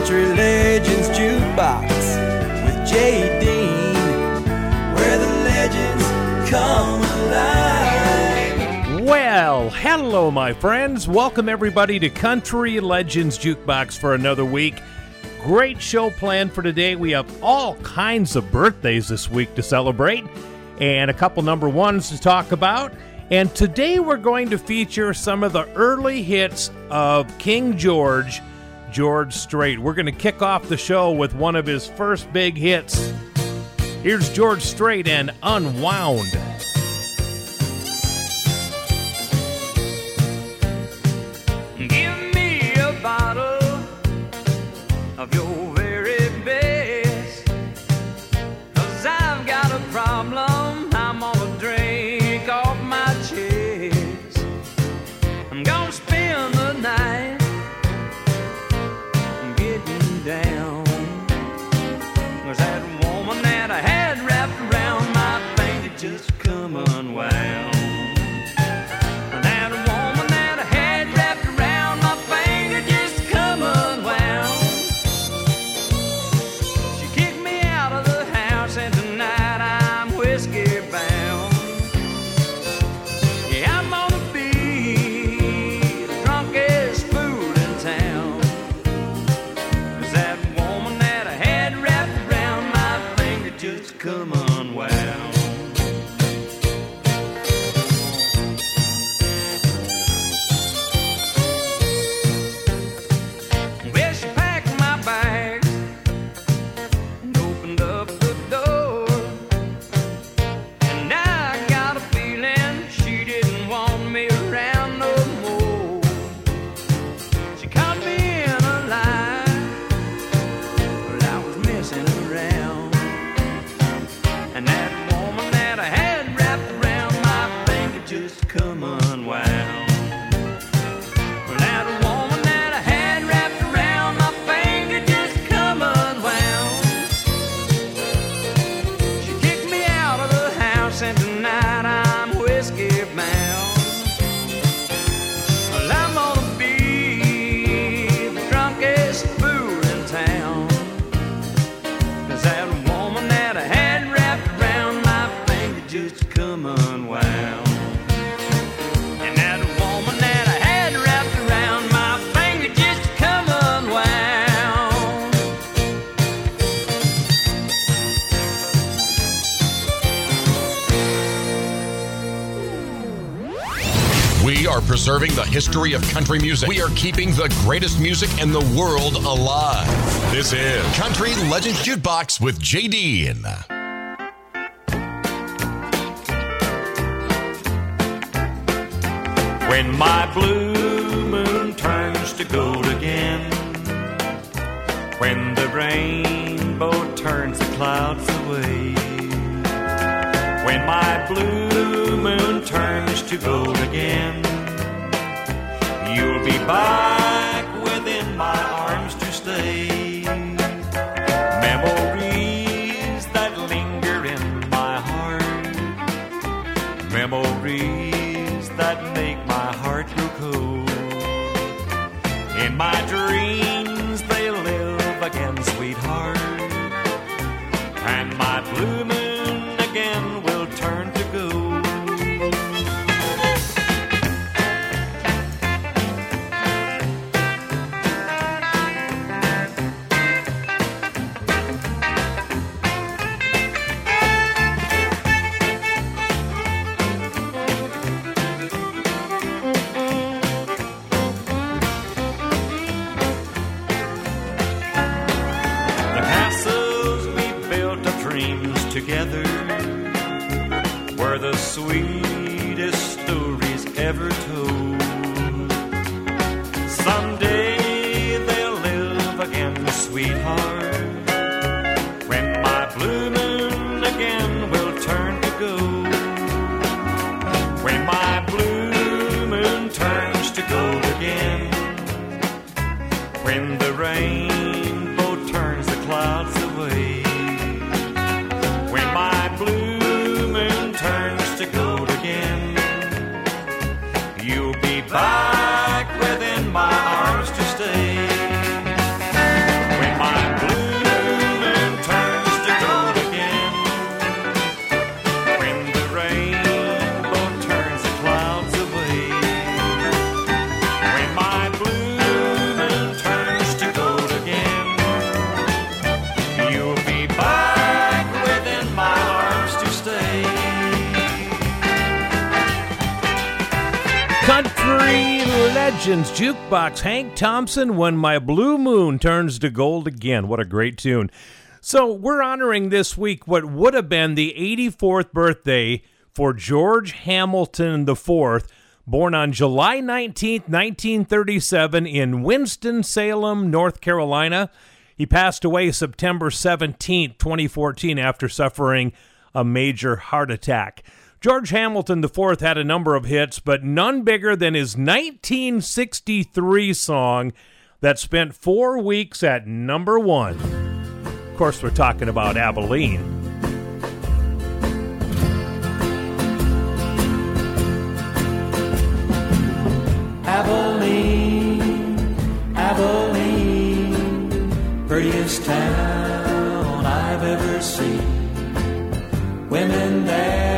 Country Legends Jukebox with Jay Dean, where the legends come alive. Well, hello, my friends. Welcome, everybody, to Country Legends Jukebox for another week. Great show planned for today. We have all kinds of birthdays this week to celebrate and a couple number ones to talk about. And today we're going to feature some of the early hits of King George, George Strait. We're going to kick off the show with one of his first big hits. Here's George Strait and Unwound. Preserving the history of country music. We are keeping the greatest music in the world alive. This is Country Legends Jukebox with JD. When my blue moon turns to gold again, when the rainbow turns the clouds away, when my blue moon turns to gold again, you'll be back within my arms to stay. Memories that linger in my heart memories that make my heart grow cold. In my dreams, they live again, sweetheart. Jukebox. Hank Thompson, When My Blue Moon Turns to Gold Again. What a great tune. So, we're honoring this week what would have been the 84th birthday for George Hamilton IV, born on July 19, 1937, in Winston-Salem, North Carolina. He passed away September 17, 2014, after suffering a major heart attack. George Hamilton IV had a number of hits, but none bigger than his 1963 song that spent four weeks at number one. Of course, we're talking about Abilene. Abilene, Abilene, prettiest town I've ever seen. Women there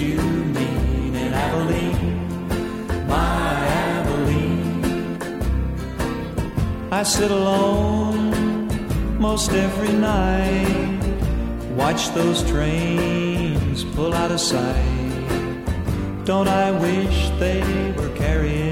you mean in Abilene, my Abilene. I sit alone most every night, watch those trains pull out of sight. Don't I wish they were carrying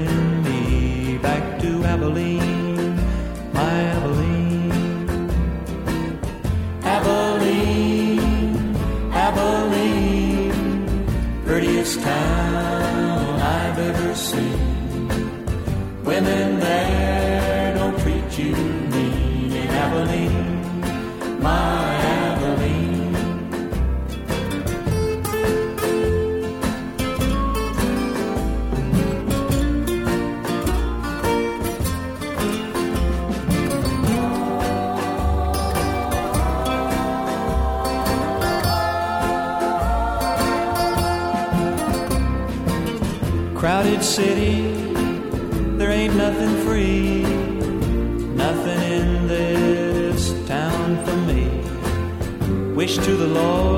Wish to the Lord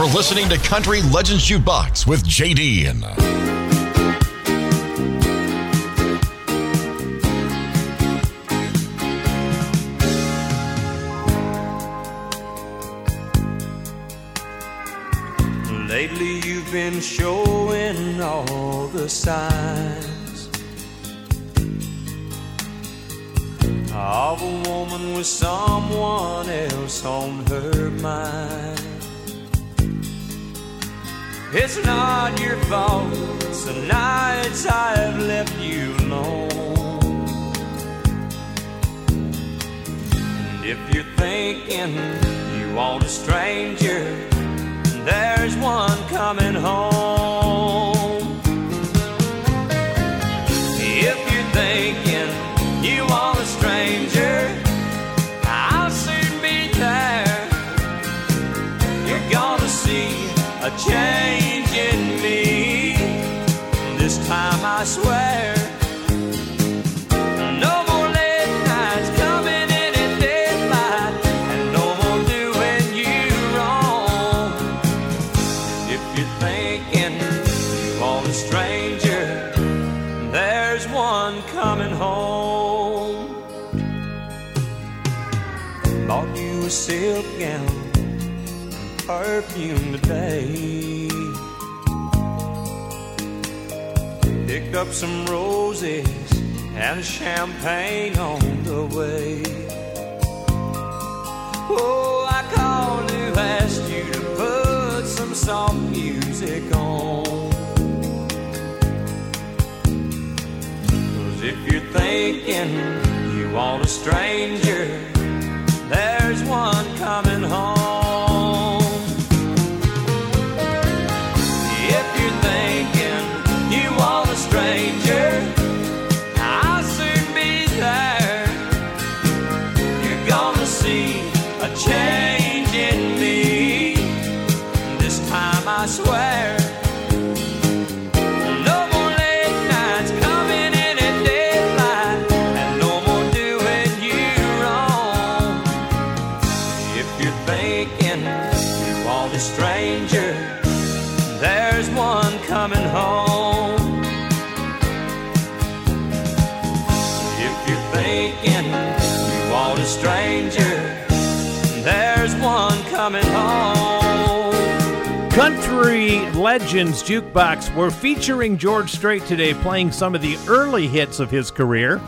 for listening to Country Legends Jukebox with JD. Uh, Lately you've been showing all the signs of a woman with someone else on It's not your fault, it's the nights I've left you alone. And if you're thinking you want a stranger, there's one coming home. If you're thinking you want a stranger, I'll soon be there. You're gonna see a change there's one coming home. Bought you a silk gown perfume today. Picked up some roses and champagne on the way. Oh, I called to ask you to put some soft music on. If you're thinking you want a stranger, there's one coming home. Legends Jukebox. We're featuring George Strait today, playing some of the early hits of his career.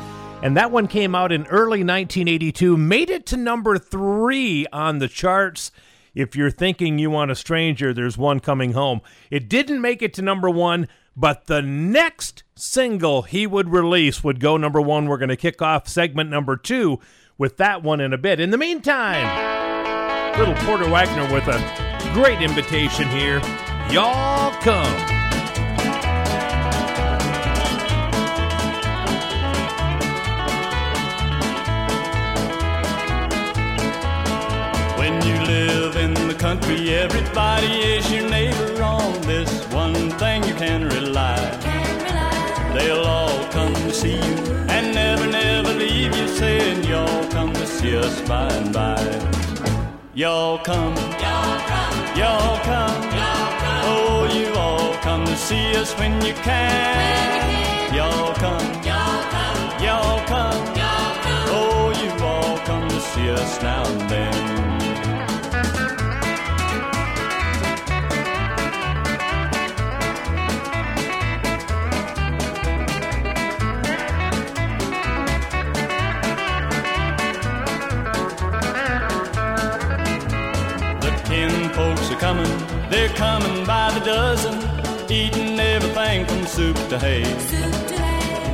And that one came out in early 1982, made it to number three on the charts. If you're thinking you want a stranger, there's one coming home. It didn't make it to number one, but the next single he would release would go number one. We're going to kick off segment number two with that one in a bit. In the meantime, little Porter Wagoner with a great invitation here. Y'all come. When you live in the country, everybody is your neighbor. On this one thing you can rely. They'll all come to see you and never, never leave you, saying y'all come to see us by and by. Y'all come, y'all come, y'all come, come see us when you can. Y'all come, y'all come, y'all come, Oh, you all come to see us now and then. Folks are coming, they're coming by the dozen, eating everything from soup to hay.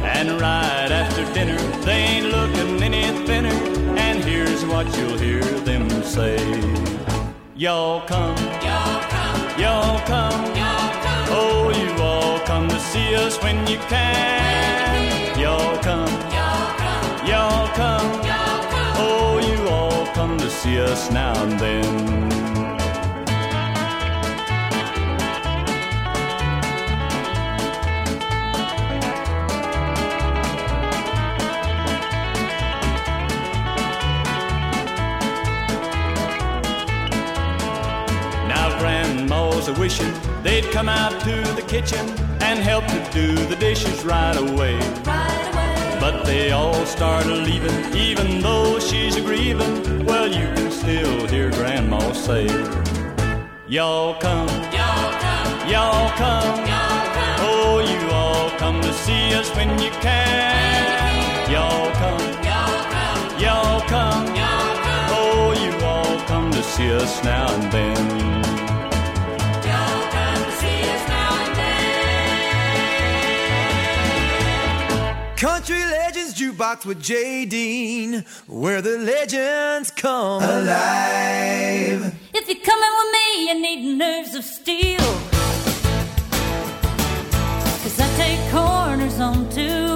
And right after dinner, they ain't looking any thinner. And here's what you'll hear them say: Y'all come, y'all come, y'all come, y'all come. Oh, you all come to see us when you can. Y'all come, y'all come, y'all come, y'all come. Oh, you all come to see us now and then. Wishing they'd come out to the kitchen and help to do the dishes right away. But they all start a leaving, even though she's a grieving. Well, you can still hear grandma say, Y'all come, y'all come, y'all come, Oh, you all come to see us when you can. Y'all come, y'all come, y'all come, Oh, you all come to see us now and then. Country Legends Jukebox with Jay Dean, where the legends come alive. If you're coming with me, you need nerves of steel. Cause I take corners on two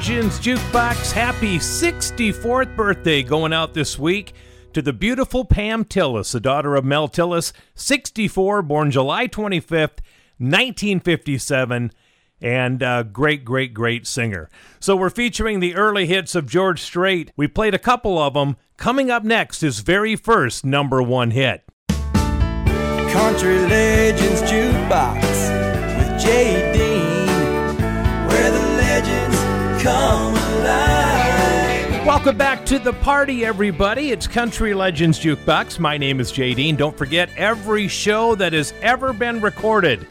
Legends Jukebox, happy 64th birthday going out this week to the beautiful Pam Tillis, the daughter of Mel Tillis, 64, born July 25th, 1957, and a great, great, great singer. So we're featuring the early hits of George Strait. We played a couple of them. Coming up next, his very first number one hit. Country Legends Jukebox with Jay Welcome back to the party, everybody. It's Country Legends Jukebox. My name is Jay Dean. Don't forget every show that has ever been recorded.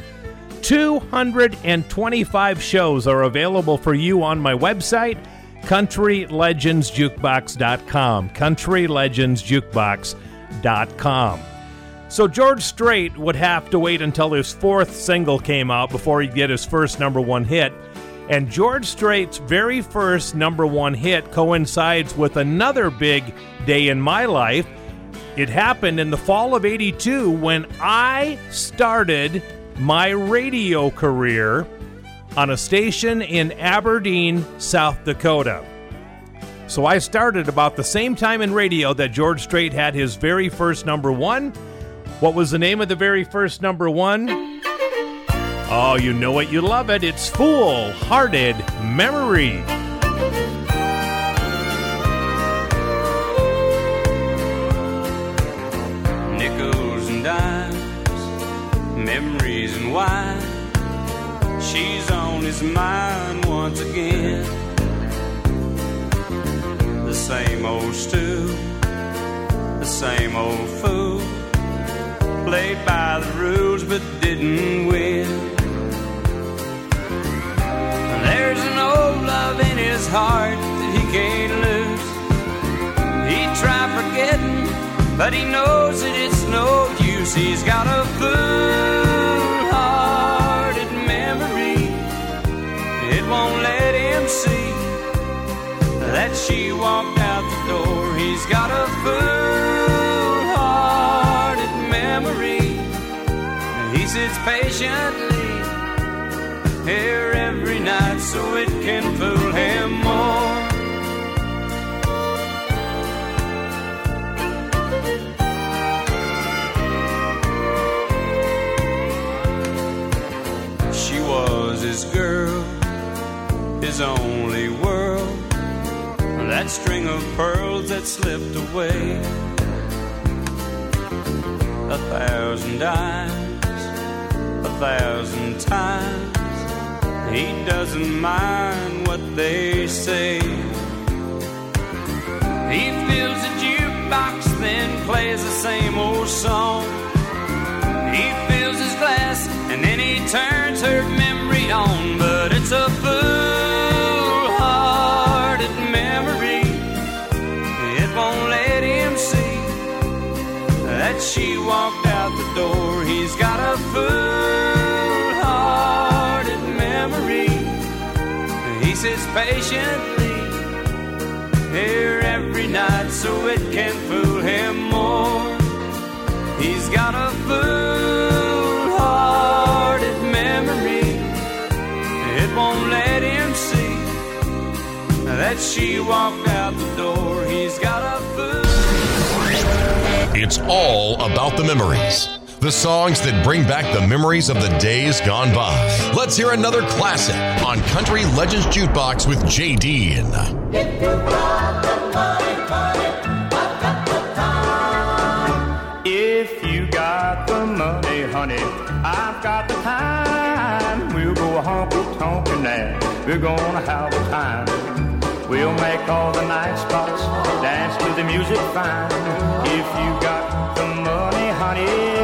225 shows are available for you on my website, countrylegendsjukebox.com. Countrylegendsjukebox.com. So George Strait would have to wait until his fourth single came out before he'd get his first number one hit. And George Strait's very first number one hit coincides with another big day in my life. It happened in the fall of 82 when I started my radio career on a station in Aberdeen, South Dakota. So I started about the same time in radio that George Strait had his very first number one. What was the name of the very first number one? Oh, you know it, you love it. It's Fool Hearted Memory. nickels and dimes, memories and wine. She's on his mind once again. The same old stew, the same old fool. Played by the rules but didn't win. Love in his heart that he can't lose. He tried forgetting, but he knows that it's no use. He's got a fool-hearted memory. It won't let him see that she walked out the door. He's got a fool-hearted memory. He sits patiently every night so it can fool him more. She was his girl, his only world. That string of pearls that slipped away. A thousand dimes, a thousand times. He doesn't mind what they say. He fills a jukebox, then plays the same old song. He fills his glass and then he turns her memory on. But it's a fool-hearted memory. It won't let him see that she walked out the door. He's got a fool-hearted Patiently here every night so it can fool him more. He's got a fool-hearted memory. It won't let him see that she walked out the door. He's got a fool. It's all about the memories. The songs that bring back the memories of the days gone by. Let's hear another classic on Country Legends Jukebox with Jay Dean. If you got the money, honey, I've got the time. We'll go honky tonkin' now. We're gonna have a time. We'll make all the night spots dance to the music fine. If you got the money, honey,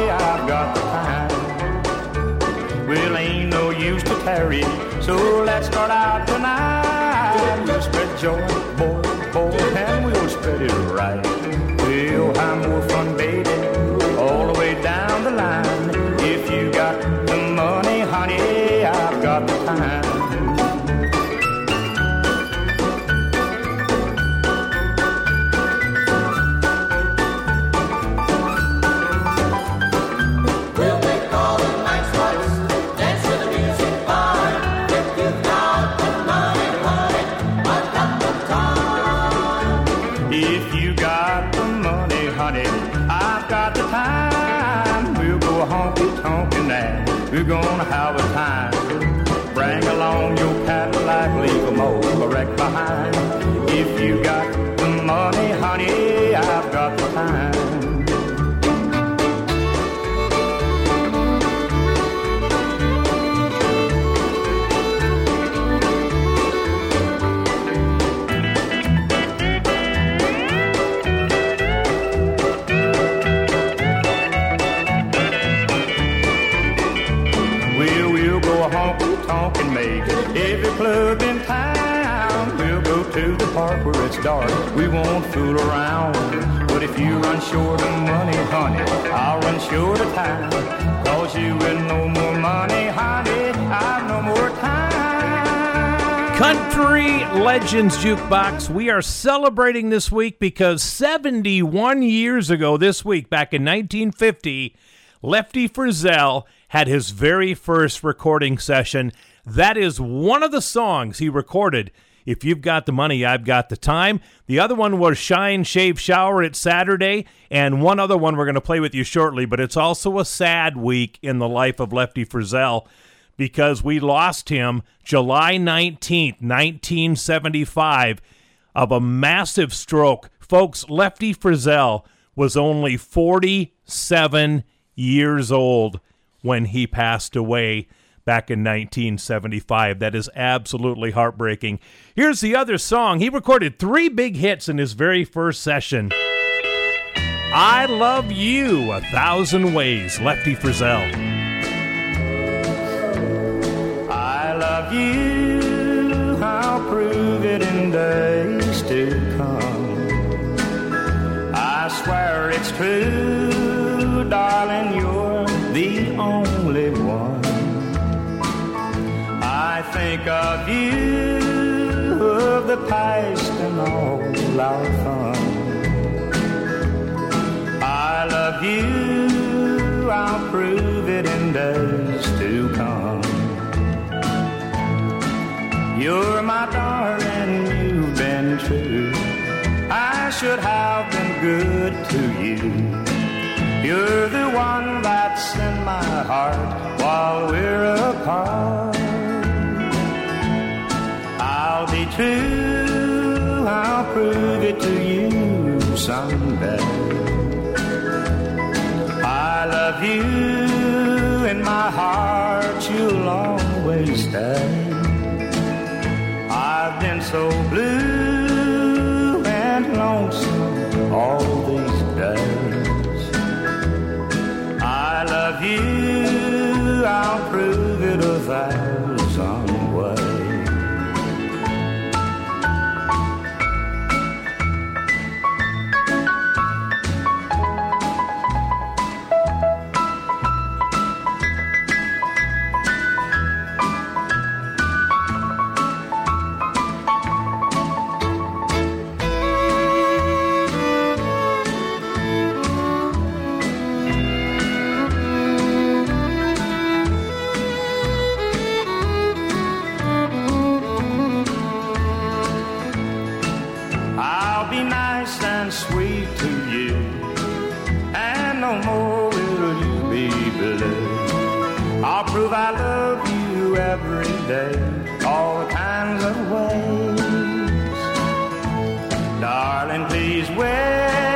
I've got the time. tarry. So let's start out tonight. We'll spread joy, boy, boy, and we'll spread it right. We'll have more fun, baby, all the way down the line. If you got the money, honey, I've got the time. Honky tonk and make every club in town. We'll go to the park where it's dark. We won't fool around. But if you run short of money, honey, I'll run short of time. Cause you no more money, honey, I've no more time. Country Legends Jukebox. We are celebrating this week because 71 years ago, this week, back in 1950, Lefty Frizzell had his very first recording session. That is one of the songs he recorded. If you've got the money, I've got the time. The other one was Shine, Shave, Shower. It's Saturday. And one other one we're going to play with you shortly, but it's also a sad week in the life of Lefty Frizzell because we lost him July 19th, 1975, of a massive stroke. Folks, Lefty Frizzell was only 47 years old when he passed away back in 1975. That is absolutely heartbreaking. Here's the other song. He recorded three big hits in his very first session. I Love You, A Thousand Ways, Lefty Frizzell. I love you, I'll prove it in days to come. I swear it's true, darling, you're the only one. I think of you, of the past and all our fun. I love you, I'll prove it in days to come. You're my darling, you've been true. I should have been good to you. You're the one that's in my heart while we're apart. I'll be true, I'll prove it to you someday. I love you, in my heart you'll always stay. I've been so blue and lonesome all prove no more will you be blue. I'll prove I love you every day, all kinds of ways. Darling, please wait,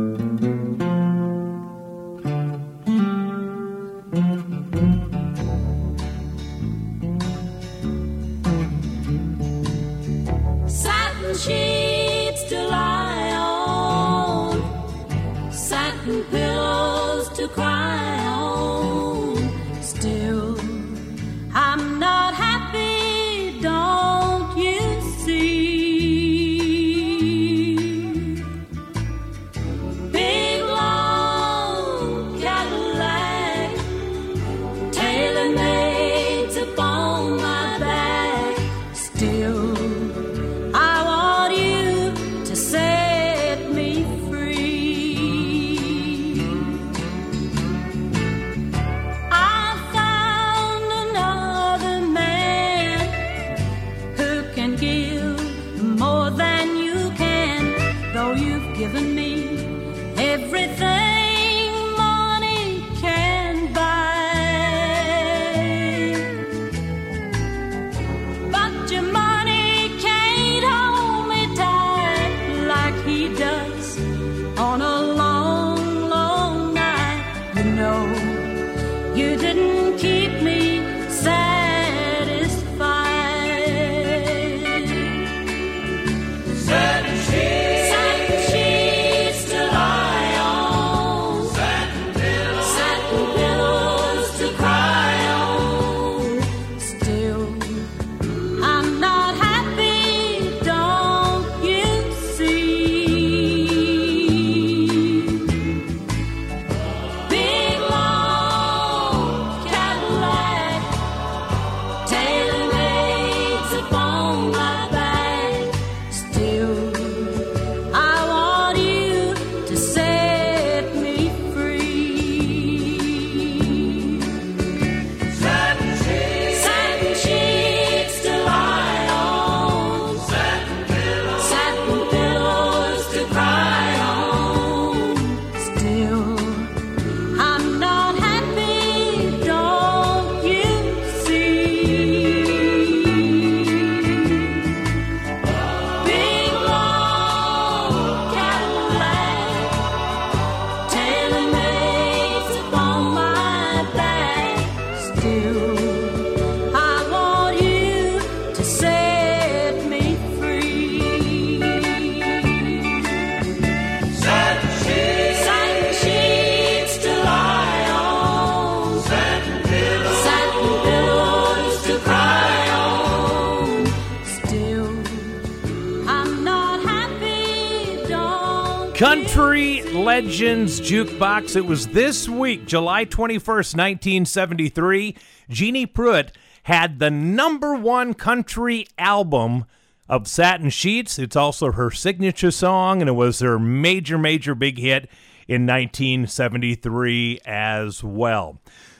Legends Jukebox. It was this week, July 21st, 1973. Jeanne Pruett had the number one country album of Satin Sheets. It's also her signature song, and it was her major, major big hit in 1973 as well.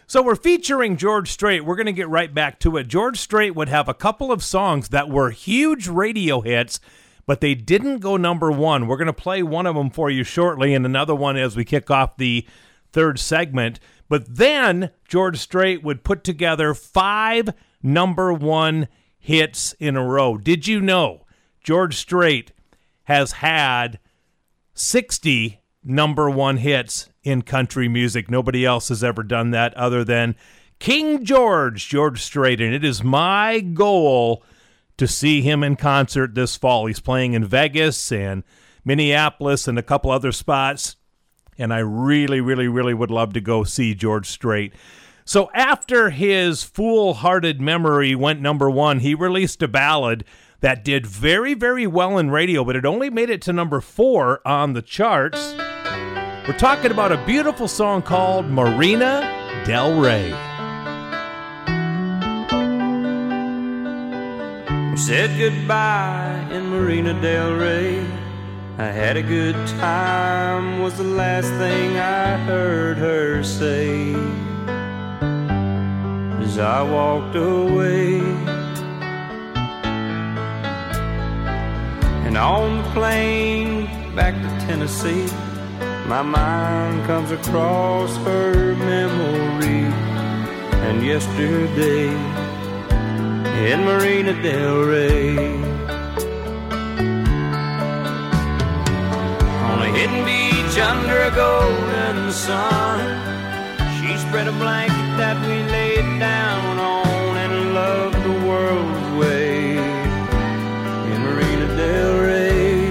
So we're featuring George Strait. We're going to get right back to it. George Strait would have a couple of songs that were huge radio hits, but they didn't go number one. We're going to play one of them for you shortly, and another one as we kick off the third segment. But then George Strait would put together five number one hits in a row. Did you know George Strait has had 60 number one hits in country music. Nobody else has ever done that other than King George, George Strait. And it is my goal to see him in concert this fall. He's playing in Vegas and Minneapolis and a couple other spots. And I really, really, really would love to go see George Strait. So after his Fool Hearted Memory went number one, he released a ballad that did very, very well in radio, but it only made it to number four on the charts. We're talking about a beautiful song called Marina Del Rey. We said goodbye in Marina Del Rey. I had a good time, was the last thing I heard her say. As I walked away, and on the plane back to Tennessee, my mind comes across her memory. and yesterday in Marina Del Rey. On a hidden beach under a golden sun, she spread a blanket that we laid down on and loved the world's way in Marina Del Rey.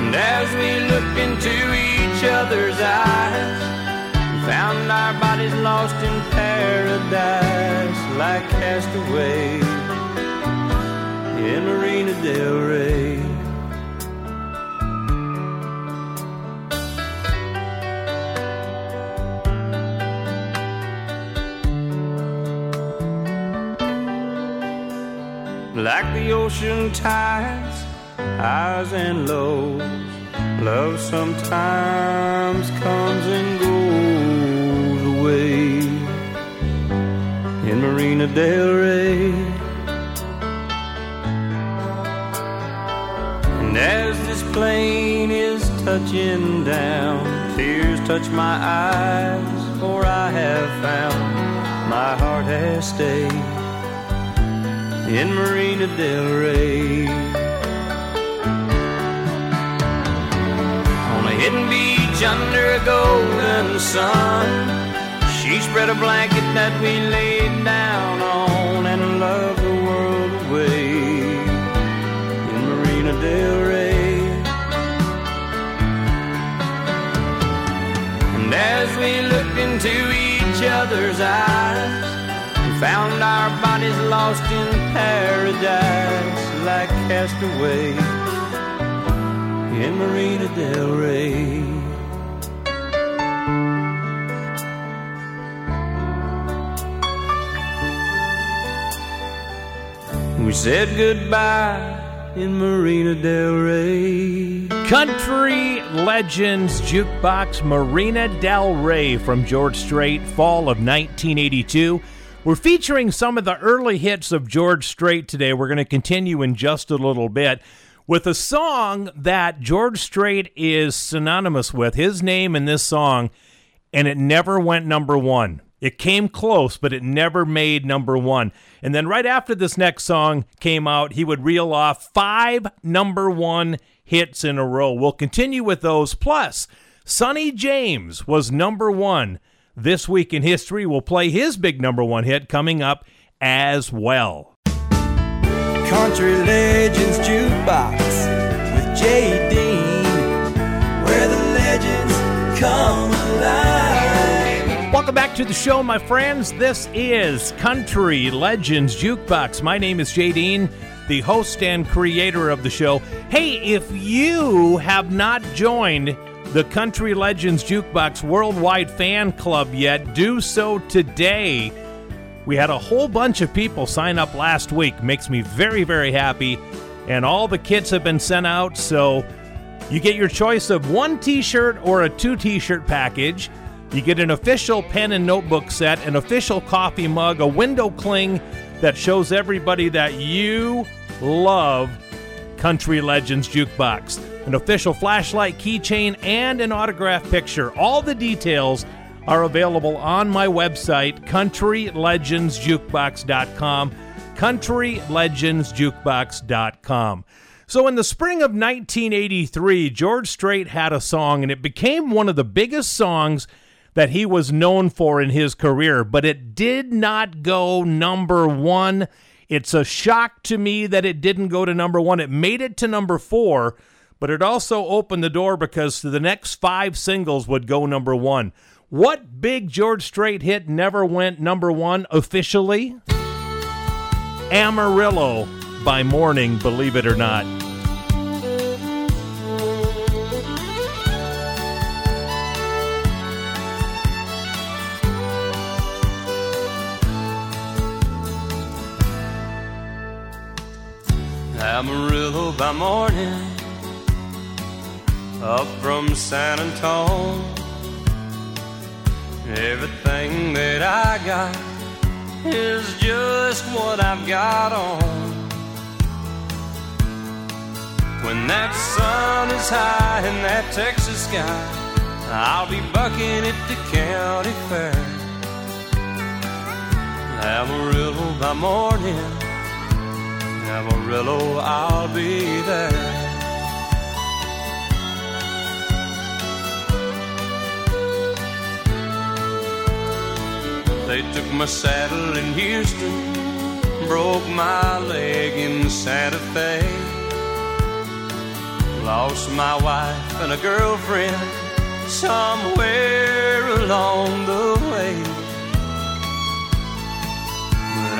And as we looked into each other's eyes, found our bodies lost in paradise like castaways in Marina Del Rey. Like the ocean tides, highs and lows, love sometimes comes and in Marina Del Rey. And as this plane is touching down, tears touch my eyes, for I have found my heart has stayed in Marina Del Rey. On a hidden beach under a golden sun, she spread a blanket that we laid down on and loved the world away in Marina Del Rey. And as we looked into each other's eyes, we found our bodies lost in paradise like castaways in Marina Del Rey. Said goodbye in Marina Del Rey. Country Legends Jukebox Marina Del Rey from George Strait, fall of 1982. We're featuring some of the early hits of George Strait today. We're going to continue in just a little bit with a song that George Strait is synonymous with, his name in this song, and it never went number one. It came close, but it never made number one. And then right after this next song came out, he would reel off five number one hits in a row. We'll continue with those. Plus, Sonny James was number one this week in history. We'll play his big number one hit coming up as well. Country Legends Jukebox with Jay Dean, where the legends come alive. Welcome back to the show, my friends. This is Country Legends Jukebox. My name is Jay Dean, the host and creator of the show. Hey, if you have not joined the Country Legends Jukebox Worldwide Fan Club yet, do so today. We had a whole bunch of people sign up last week. Makes me very, very happy. And all the kits have been sent out, so you get your choice of one t shirt or a two t shirt package. You get an official pen and notebook set, an official coffee mug, a window cling that shows everybody that you love Country Legends Jukebox, an official flashlight keychain, and an autograph picture. All the details are available on my website, countrylegendsjukebox.com. Countrylegendsjukebox.com. So, in the spring of 1983, George Strait had a song, and it became one of the biggest songs that he was known for in his career, but it did not go number one. It's a shock to me that it didn't go to number one. It made it to number four, but it also opened the door because the next five singles would go number one. What big George Strait hit never went number one officially? Amarillo by Morning, believe it or not. Amarillo by morning, up from San Antone. Everything that I got is just what I've got on. When that sun is high in that Texas sky, I'll be bucking at the county fair. Amarillo by morning, Amarillo, I'll be there. They took my saddle in Houston, broke my leg in Santa Fe. Lost my wife and a girlfriend somewhere along the way.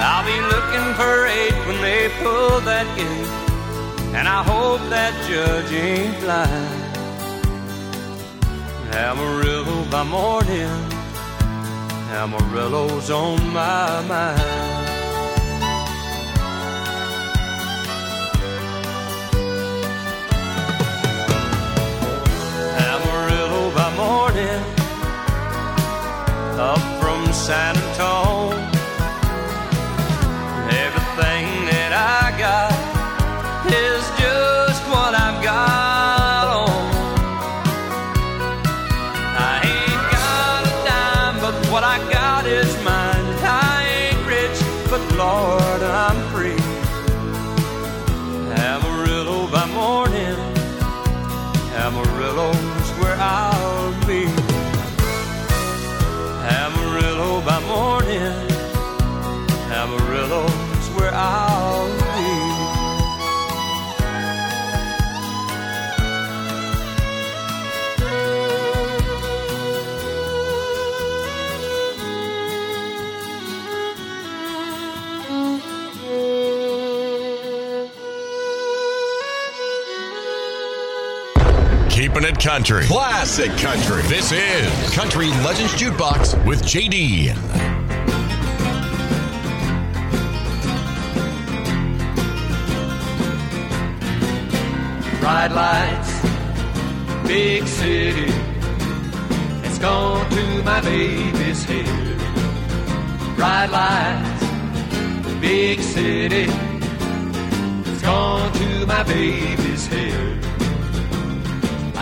I'll be looking for eight when they pull that gate, and I hope that judge ain't blind. Amarillo by morning, Amarillo's on my mind. Amarillo by morning, up from San Keeping country. Classic country. This is Country Legends Jukebox with JD. Bright lights, big city. It's gone to my baby's head. Bright lights, big city. It's gone to my baby's head.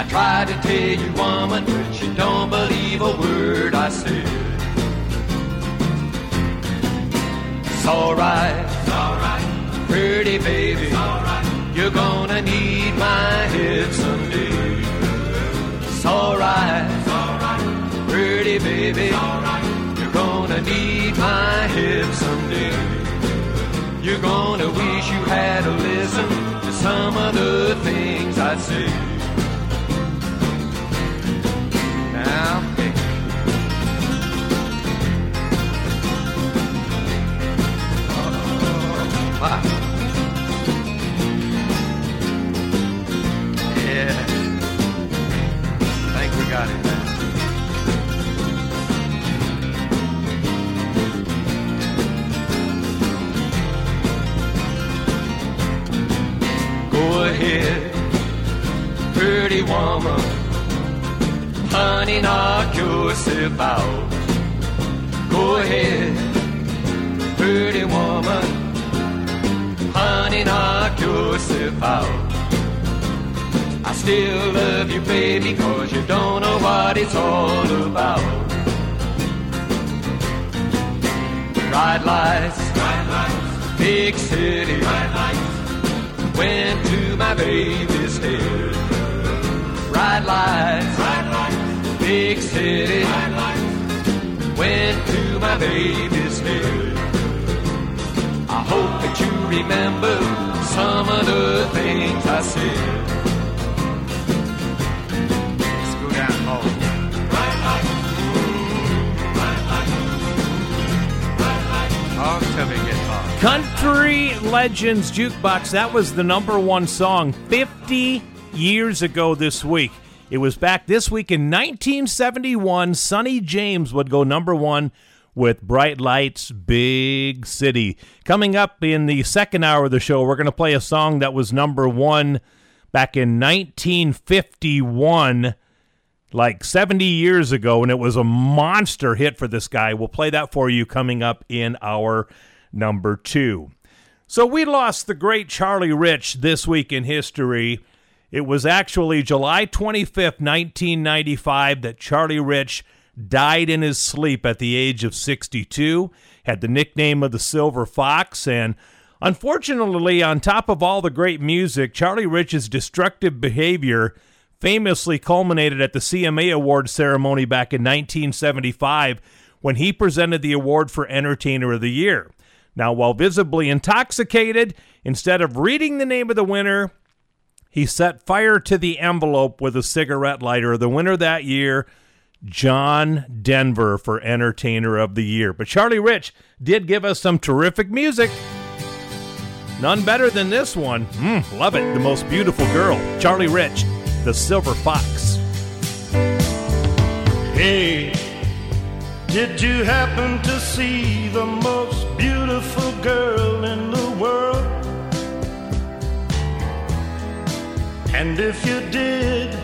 I tried to tell you, woman, but you don't believe a word I said. It's alright, it's alright, pretty baby. You're gonna need my head someday. It's alright, it's alright, pretty baby. You're gonna need my head someday. You're gonna wish you had to listen to some of the things I say. Wow. Yeah. think we got it now. Go ahead, pretty woman. Honey, knock yourself out. Go ahead, pretty woman. Honey, knock yourself out. I still love you, baby, cause you don't know what it's all about. Bright lights, bright lights, big city, bright lights, went to my baby's head. Bright lights, bright lights, big city, bright lights, went to my baby's head. I hope that you remember some of the things I said. Let's go down home. Tell me it gets. Country Legends Jukebox. That was the number one song 50 years ago this week. It was back this week in 1971. Sonny James would go number one with Bright Lights, Big City. Coming up in the second hour of the show, we're going to play a song that was number one back in 1951 like 70 years ago, and it was a monster hit for this guy. We'll play that for you coming up in our number two. So we lost the great Charlie Rich this week in history. It was actually July 25th, 1995, that Charlie Rich died in his sleep at the age of 62, had the nickname of the Silver Fox, and unfortunately, on top of all the great music, Charlie Rich's destructive behavior famously culminated at the CMA Award ceremony back in 1975 when he presented the award for Entertainer of the Year. Now, while visibly intoxicated, instead of reading the name of the winner, he set fire to the envelope with a cigarette lighter. The winner that year, John Denver for Entertainer of the Year. But Charlie Rich did give us some terrific music. None better than this one. Mm, love it. The most beautiful girl. Charlie Rich, the Silver Fox. Hey, did you happen to see the most beautiful girl in the world? And if you did,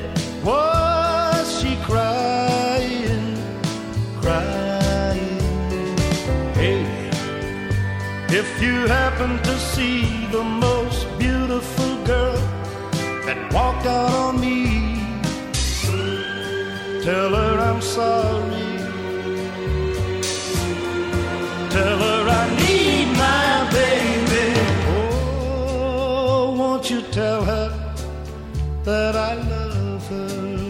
was if you happen to see the most beautiful girl that walked out on me, tell her I'm sorry. Tell her I need my baby. Oh, won't you tell her that I love her?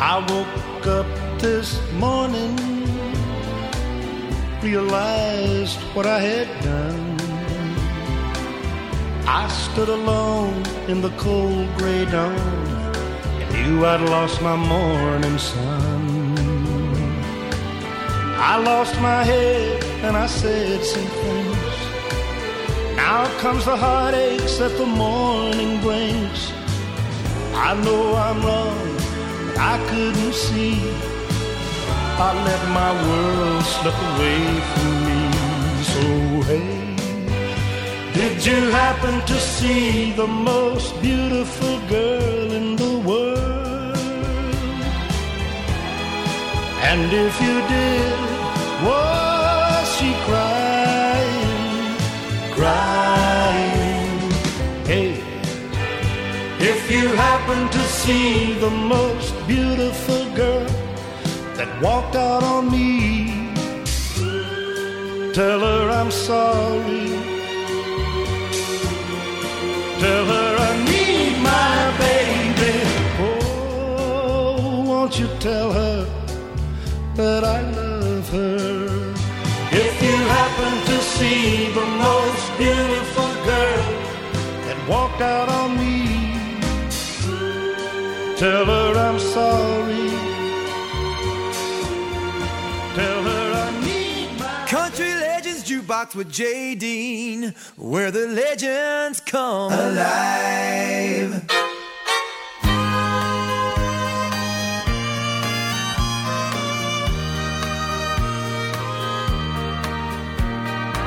I woke up this morning, realized what I had done. I stood alone in the cold gray dawn and knew I'd lost my morning sun. I lost my head and I said some things. Now comes the heartaches that the morning brings. I know I'm wrong, but I couldn't see. I let my world slip away from me. So hey, did you happen to see the most beautiful girl in the world? And if you did, was she crying, crying? Hey, if you happen to see the most beautiful girl that walked out on me, tell her I'm sorry. Tell her I need my baby. Oh, won't you tell her that I love her? If you happen to see the most beautiful girl that walked out on me, tell her I'm sorry. Tell her I need my Country Legends Jukebox with Jay Dean, where the legends come alive.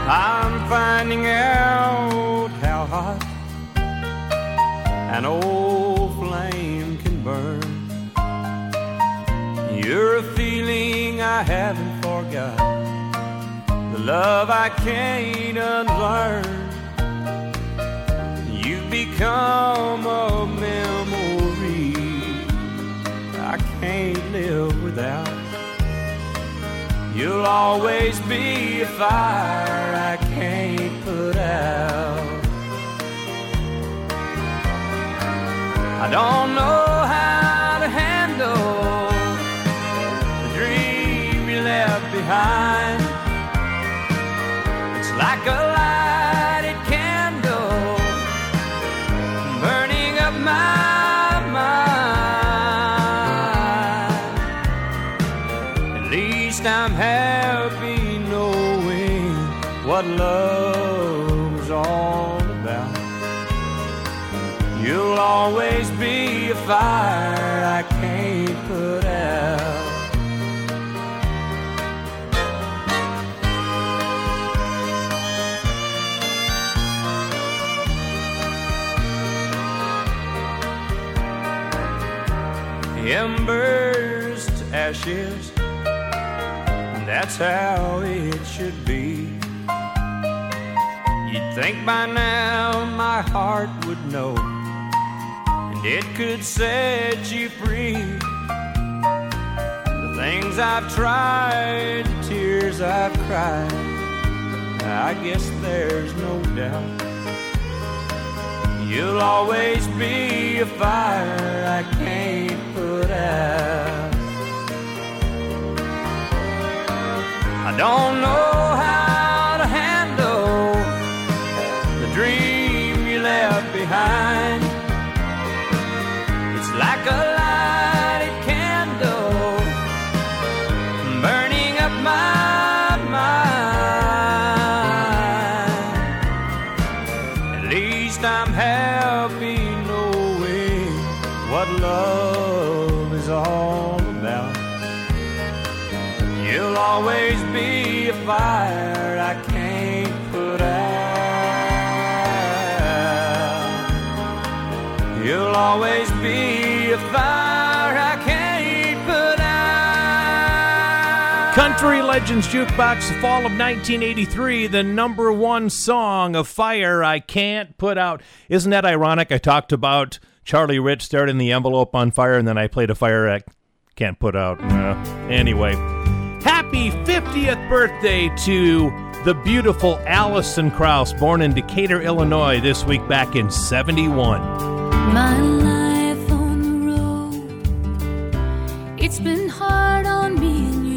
I'm finding out how hot an old flame can burn. You're a feeling I haven't forgot, the love I can't unlearn. You've become a memory I can't live without. You'll always be a fire I can't put out. I don't know how like a lighted candle burning up my mind. At least I'm happy knowing what love's all about. You'll always be a fire ashes, that's how it should be. You'd Think by now my heart would know, and it could set you free. The things I've tried, the tears I've cried, I guess there's no doubt. You'll always be a fire I can't put out. I don't know how to handle the dream you left behind. It's like a fire I can't put out. You'll always be a fire I can't put out. Country Legends Jukebox, fall of 1983, the number one song of Fire I Can't Put Out. Isn't that ironic? I talked about Charlie Rich starting the envelope on fire, and then I played a fire I can't put out. Uh, anyway, happy 50th birthday to the beautiful Alison Krauss, born in Decatur, Illinois, this week back in 71. My life on the road, it's been hard on me and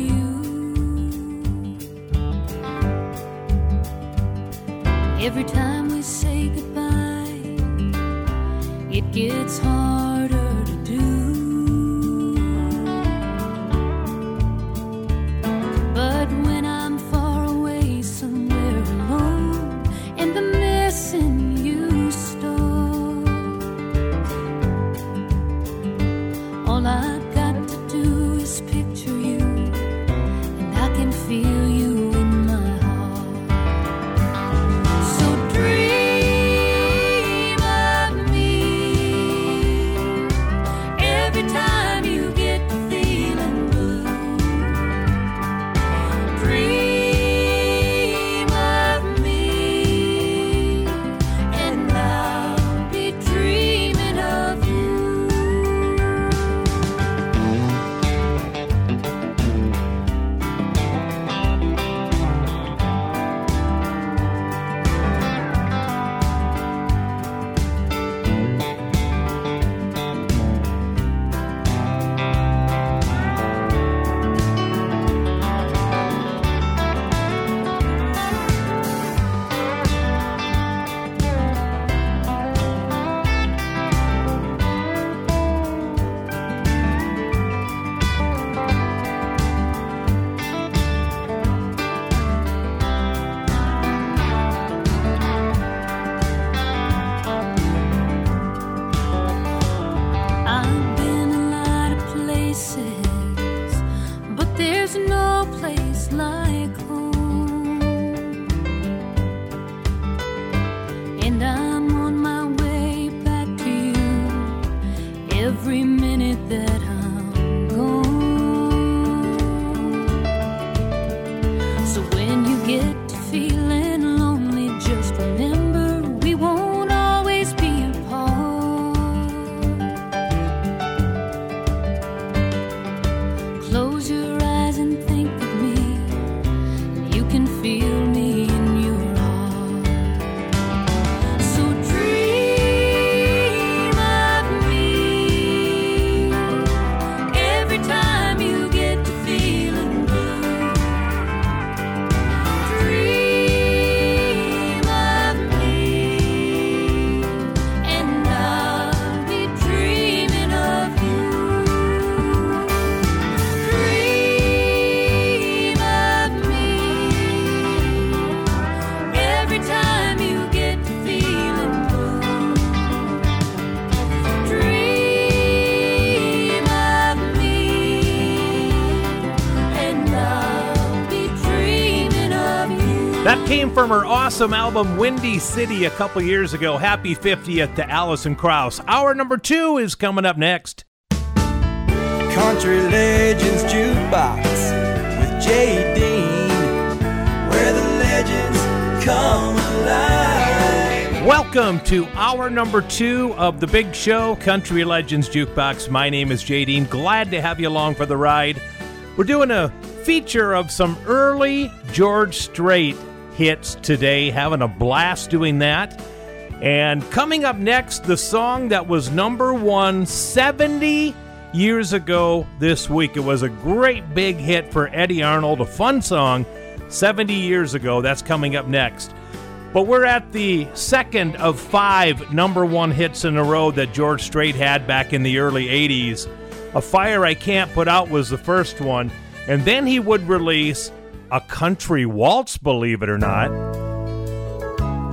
you. Every time we say goodbye, it gets harder from her awesome album Windy City a couple years ago. Happy 50th to Alison Krauss. Hour number two is coming up next. Country Legends Jukebox with Jay Dean, where the legends come alive. Welcome to hour number two of the big show, Country Legends Jukebox. My name is Jay Dean. Glad to have you along for the ride. We're doing a feature of some early George Strait hits today, having a blast doing that. And coming up next, the song that was number one 70 years ago this week. It was a great big hit for Eddy Arnold, a fun song 70 years ago. That's coming up next. But we're at the second of five number one hits in a row that George Strait had back in the early 80s. A Fire I Can't Put Out was the first one, and then he would release a country waltz, believe it or not.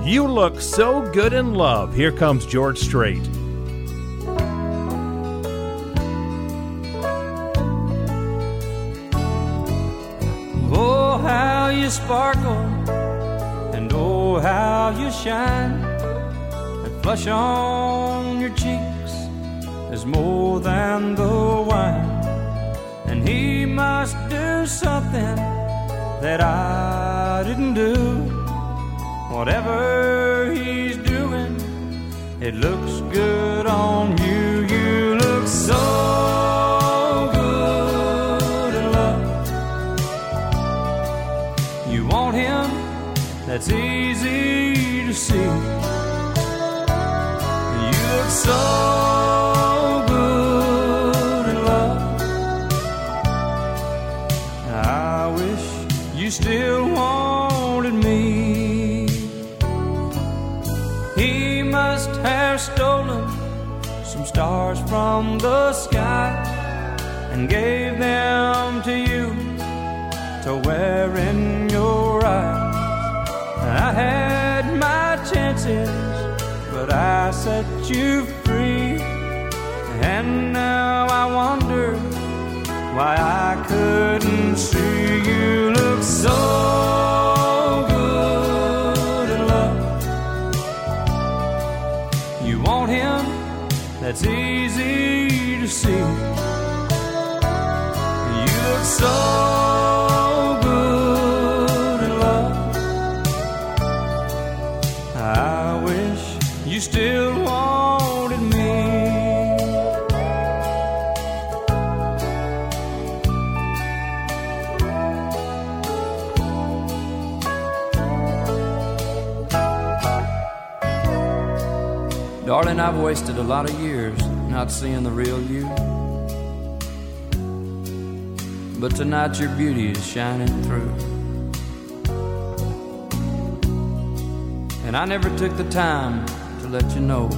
You Look So Good in Love. Here comes George Strait. Oh, how you sparkle, and oh, how you shine. That flush on your cheeks is more than the wine. And he must do something that I didn't do. Whatever he's doing, it looks good on you. You look so good in love. You want him, that's easy to see. You look so from the sky and gave them to you to wear in your eyes. I had my chances, but I set you free. And now I wonder why I couldn't see you look so good in love. You want him, that's easy see. You look so good in love. I wish you still wanted me. Darling, I've wasted a lot of years not seeing the real you. But tonight your beauty is shining through. And I never took the time to let you know.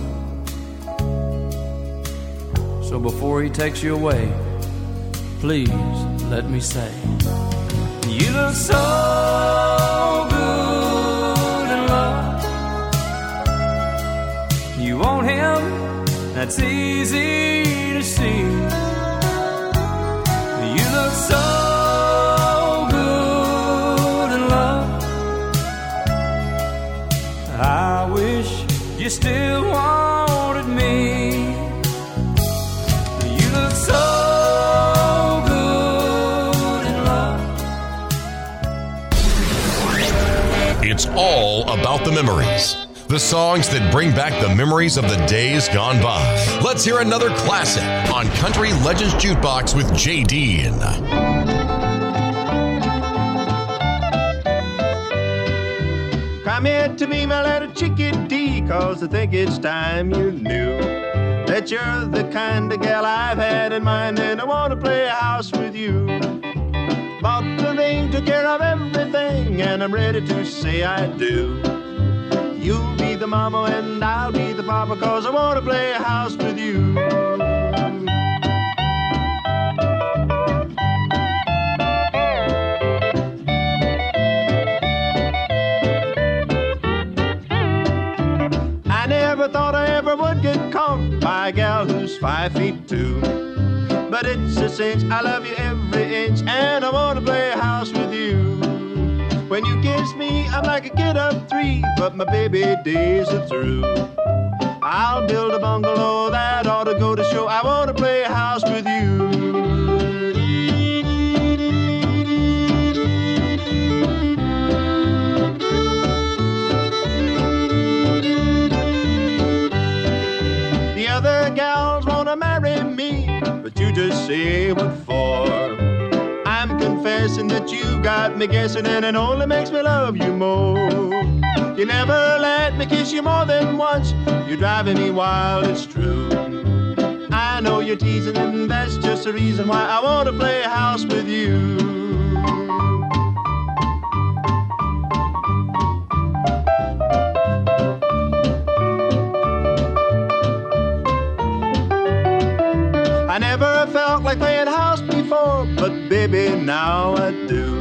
So before he takes you away, please let me say, You look so that's easy to see. You look so good in love. I wish you still wanted me. You look so good in love. It's all about the memories. The songs that bring back the memories of the days gone by. Let's hear another classic on Country Legends Jukebox with Jay Dean. Come here to me, my little chickadee, cause I think it's time you knew that you're the kind of gal I've had in mind, and I wanna play house with you. Bought the ring, took care of everything, and I'm ready to say I do. The mama and I'll be the papa, cause I wanna play house with you. I never thought I ever would get caught by a gal who's five feet two. But it's a cinch, I love you every inch, and I wanna play house with you. When you kiss me, I'm like a kid of three, but my baby days are through. I'll build a bungalow that ought to go to show. I want to play house with you. The other gals wanna marry me, but you just say what for. Confessing that you got me guessing, and it only makes me love you more. You never let me kiss you more than once. You're driving me wild, it's true. I know you're teasing, and that's just the reason why I want to play house with you. Now I do.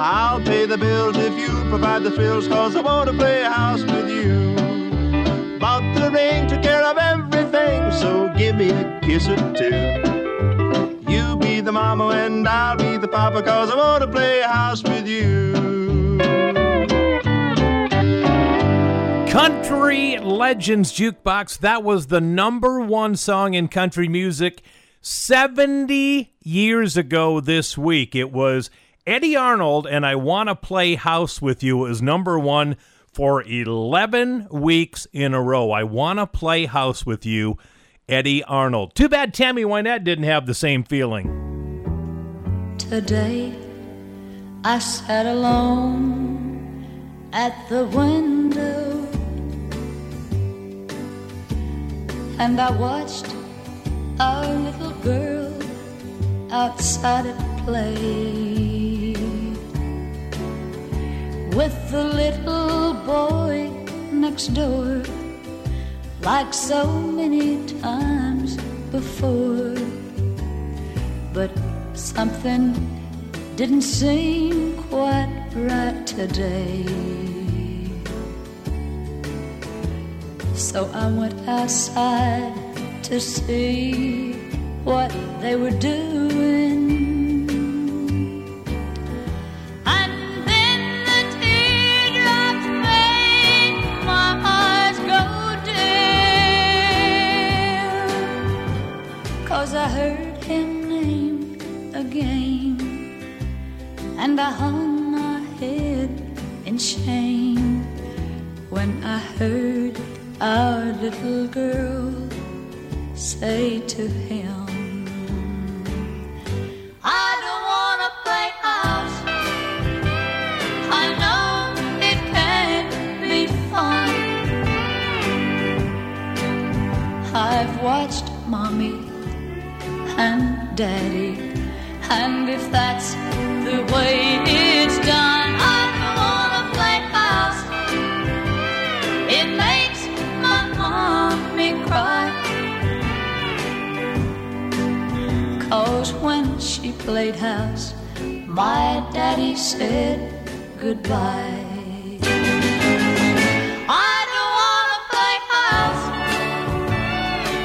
I'll pay the bills if you provide the thrills, cause I want to play house with you. Bought the ring, took care of everything, so give me a kiss or two. You be the mama and I'll be the papa, cause I want to play house with you. Country Legends Jukebox. That was the number one song in country music 70 years ago this week. It was Eddy Arnold and I Want to Play House with You. Was number one for 11 weeks in a row. I Want to Play House with You, Eddy Arnold. Too bad Tammy Wynette didn't have the same feeling. Today I sat alone at the window and I watched our little girl outside at play with the little boy next door like so many times before but something didn't seem quite right today. So I went outside to see what they were doing. And then the teardrops made my eyes go dim. Cause I heard him name again. And I hung my head in shame when I heard our little girl say to him, I don't wanna play house. I know it can't be fun. I've watched mommy and daddy, and if that's the way it's done, when she played house, my daddy said goodbye. I don't house.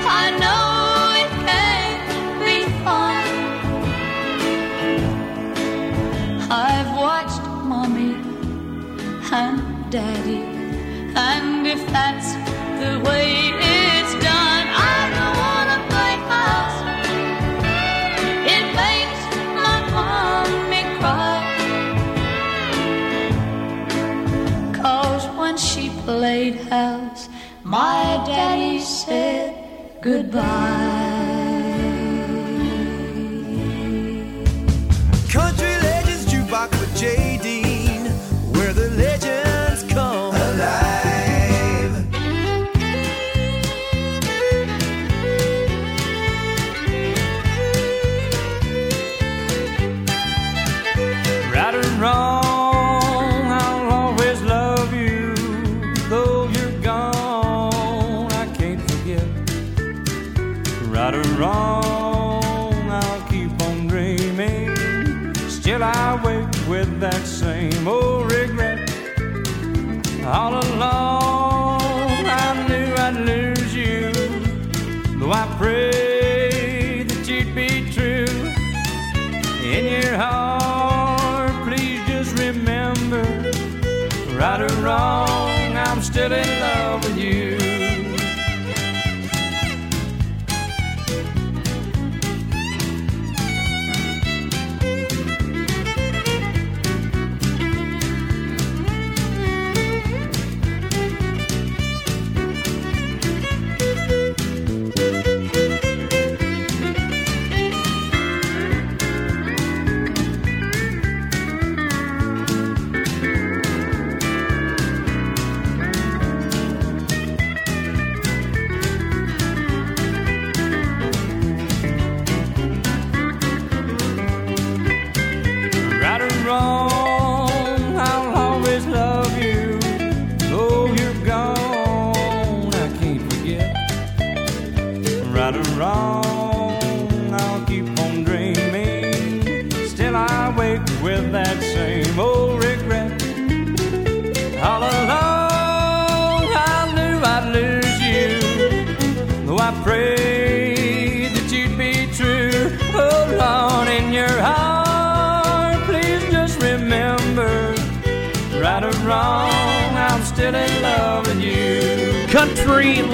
I know it can't be fun. I've watched mommy and daddy, and if that's daddy said goodbye. Still, I wake with that same old regret. All along, I knew I'd lose you. Though I prayed that you'd be true in your heart, please just remember, right or wrong, I'm still in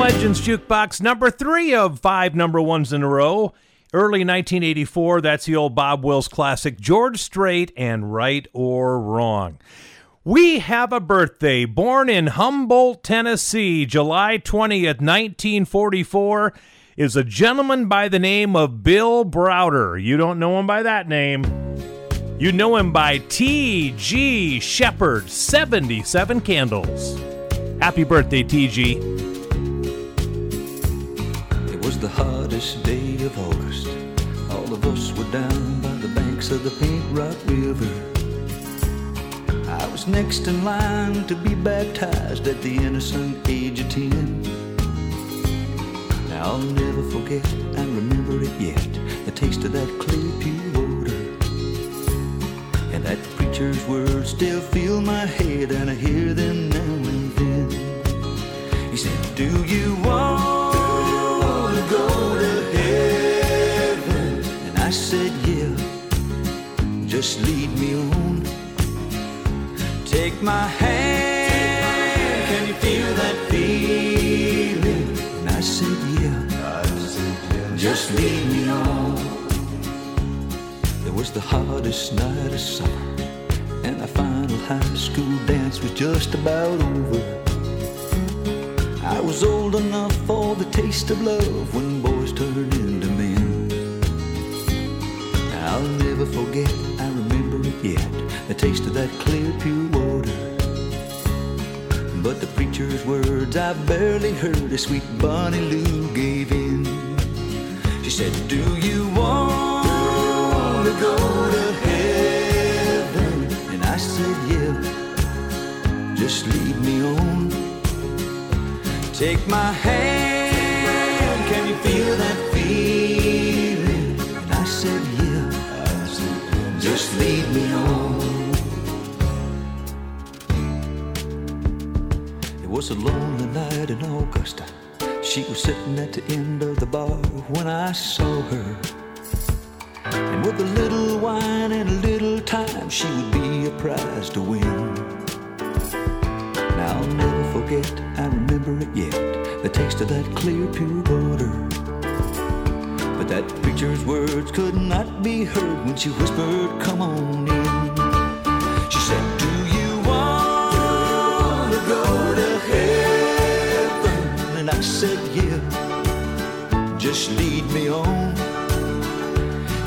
Legends Jukebox, number three of five number ones in a row. Early 1984, that's the old Bob Wills classic, George Strait and Right or Wrong. We have a birthday. Born in Humboldt, Tennessee, July 20th, 1944, is a gentleman by the name of Bill Browder. You don't know him by that name. You know him by T.G. Shepard, 77 Candles. Happy birthday, T.G. Was the hottest day of August. All of us were down by the banks of the Pink Rock River. I was next in line to be baptized at the innocent age of ten. Now I'll never forget, I remember it yet, the taste of that clear, pure water. And that preacher's words still fill my head, and I hear them now and then. He said, Do you just lead me on. Take my hand, can you feel that feeling? And I said, Yeah, just lead me on. It was the hottest night of summer, and our final high school dance was just about over. I was old enough for the taste of love when boys turned the taste of that clear, pure water. But the preacher's words I barely heard as sweet Bonnie Lou gave in. She said, Do you want to go to heaven? And I said, Yeah, just lead me on. Take my hand, can you feel that feeling? Was a lonely night in Augusta. She was sitting at the end of the bar when I saw her. And with a little wine and a little time, she would be a prize to win. Now I'll never forget, I remember it yet, the taste of that clear, pure water. But that preacher's words could not be heard when she whispered, Come on in. She said, Do you want to go just lead me on.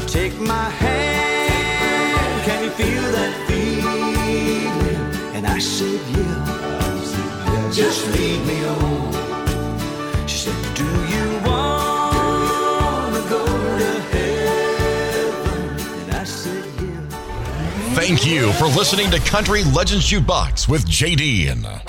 Take my hand, can you feel that feeling? And I said, Yeah, just lead me on. She said, Do you want to go to heaven? And I said, Yeah. Thank you for listening to Country Legends Jukebox with JD.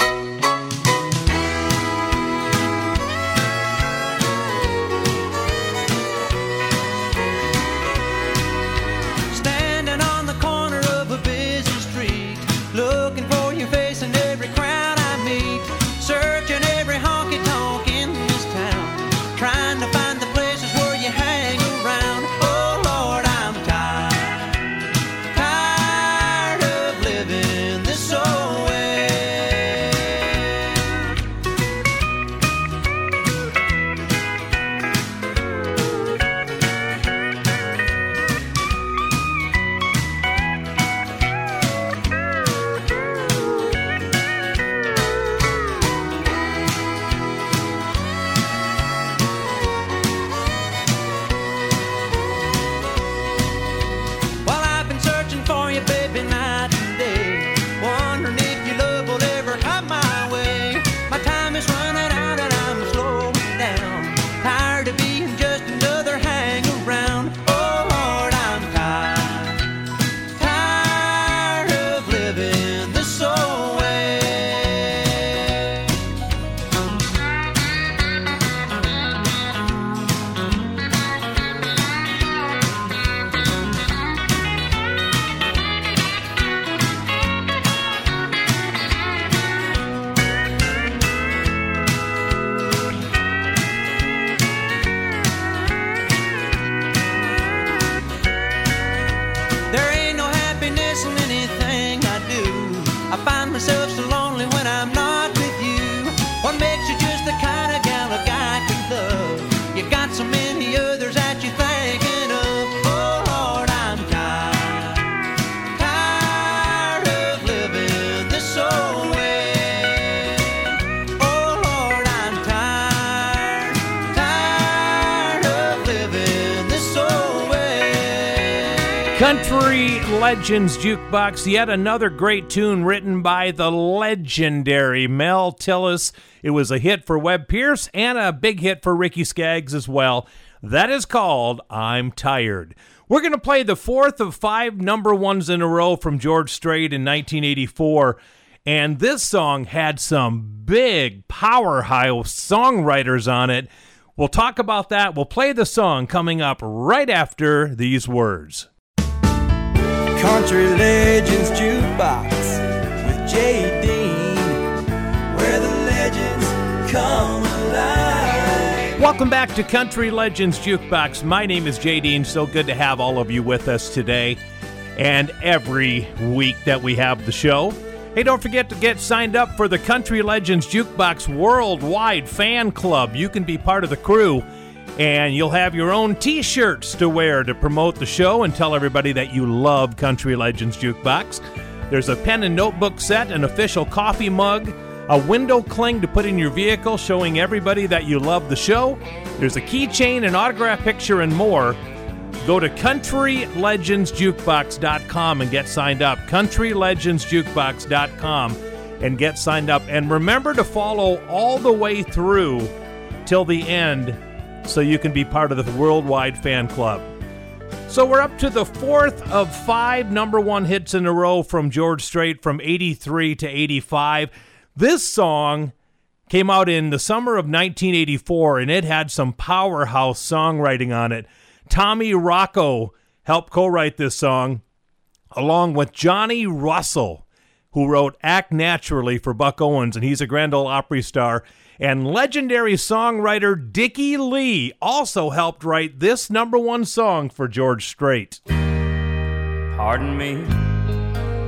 Country Legends Jukebox, yet another great tune written by the legendary Mel Tillis. It was a hit for Webb Pierce and a big hit for Ricky Skaggs as well. That is called I'm Tired. We're going to play the fourth of five number ones in a row from George Strait in 1984. And this song had some big powerhouse songwriters on it. We'll talk about that. We'll play the song coming up right after these words. Country Legends Jukebox with Jay Dean, where the legends come alive. Welcome back to Country Legends Jukebox. My name is Jay Dean. So good to have all of you with us today and every week that we have the show. Hey, don't forget to get signed up for the Country Legends Jukebox Worldwide Fan Club. You can be part of the crew and you'll have your own t shirts to wear to promote the show and tell everybody that you love Country Legends Jukebox. There's a pen and notebook set, an official coffee mug, a window cling to put in your vehicle showing everybody that you love the show. There's a keychain, an autograph picture, and more. Go to countrylegendsjukebox.com and get signed up. Countrylegendsjukebox.com and get signed up. And remember to follow all the way through till the end so you can be part of the worldwide fan club. So we're up to the fourth of five number one hits in a row from George Strait from 83 to 85. This song came out in the summer of 1984 and it had some powerhouse songwriting on it. Tommy Rocco helped co write this song along with Johnny Russell, who wrote Act Naturally for Buck Owens, and he's a Grand Ole Opry star. And legendary songwriter Dickie Lee also helped write this number one song for George Strait. Pardon me,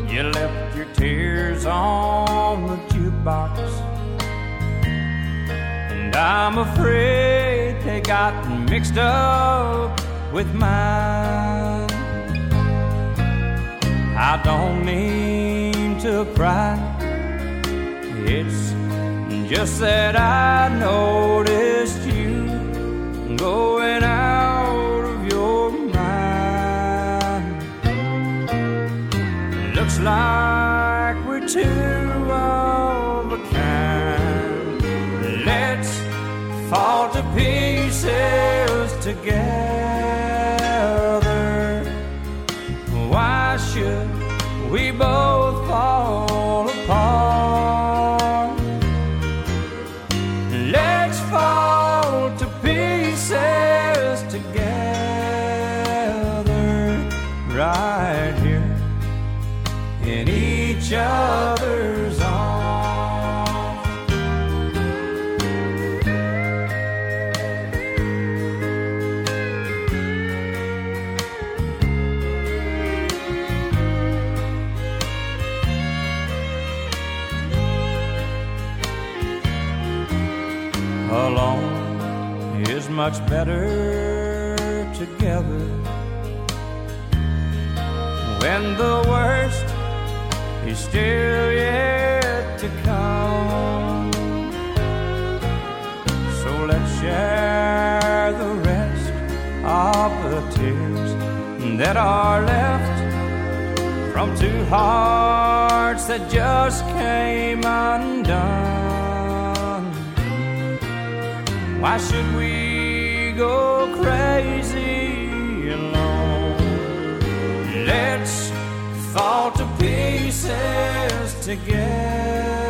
you left your tears on the jukebox. And I'm afraid they got mixed up with mine. I don't mean to cry. It's just that I noticed you going out of your mind. Looks like we're two of a kind. Let's fall to pieces together. Are left from two hearts that just came undone. Why should we go crazy alone? Let's fall to pieces together.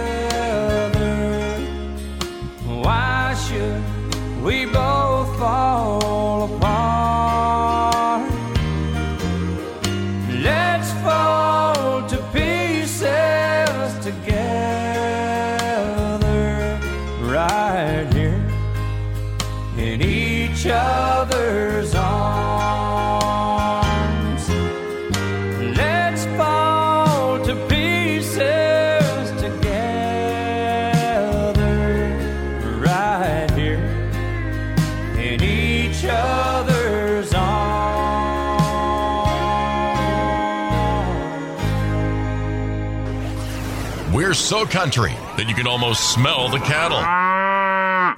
So country that you can almost smell the cattle.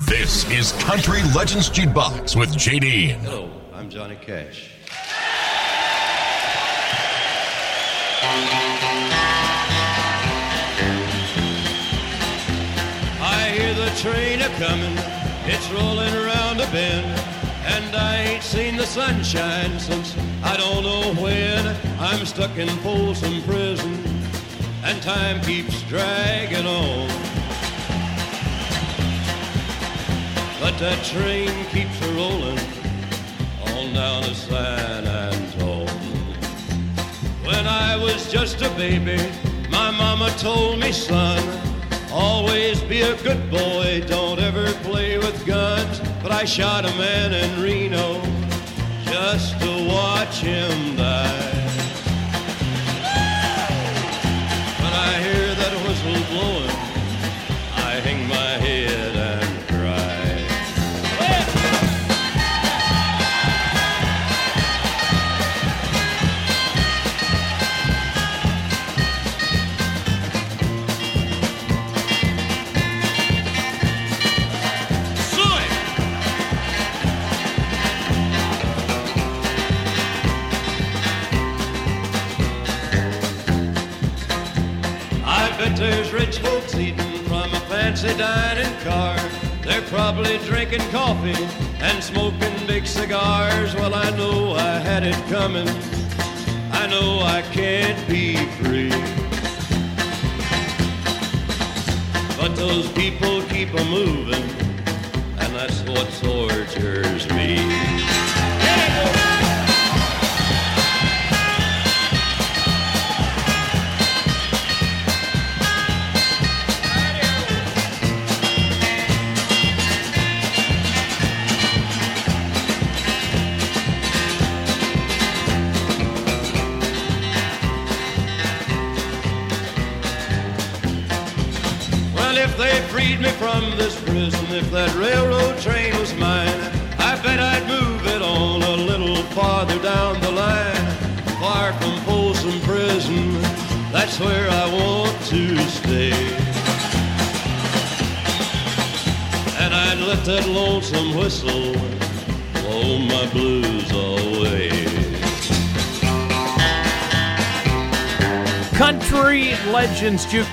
This is Country Legends Jukebox with JD. Hello, I'm Johnny Cash. I hear the train a coming, it's rolling around a bend, and I ain't seen the sunshine since I don't know when. I'm stuck in Folsom Prison, and time keeps dragging on. But that train keeps rolling on down to San Antone. When I was just a baby, my mama told me, son, always be a good boy, don't ever play with guns. But I shot a man in Reno just to watch him die.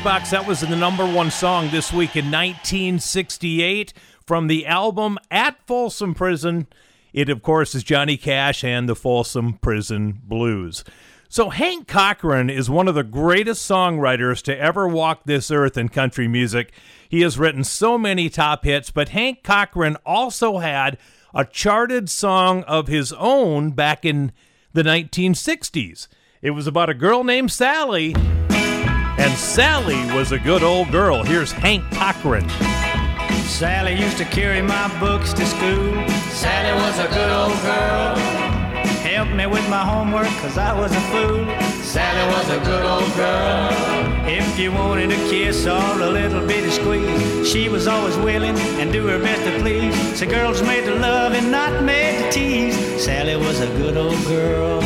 That was the number one song this week in 1968 from the album At Folsom Prison. It, of course, is Johnny Cash and the Folsom Prison Blues. So, Hank Cochran is one of the greatest songwriters to ever walk this earth in country music. He has written so many top hits, but Hank Cochran also had a charted song of his own back in the 1960s. It was about a girl named Sally, and Sally was a good old girl. Here's Hank Cochran. Sally used to carry my books to school. Sally was a good old girl. Helped me with my homework cause I was a fool. Sally was a good old girl. If you wanted a kiss or a little bitty squeeze, she was always willing and do her best to please. So girls made to love and not made to tease. Sally was a good old girl.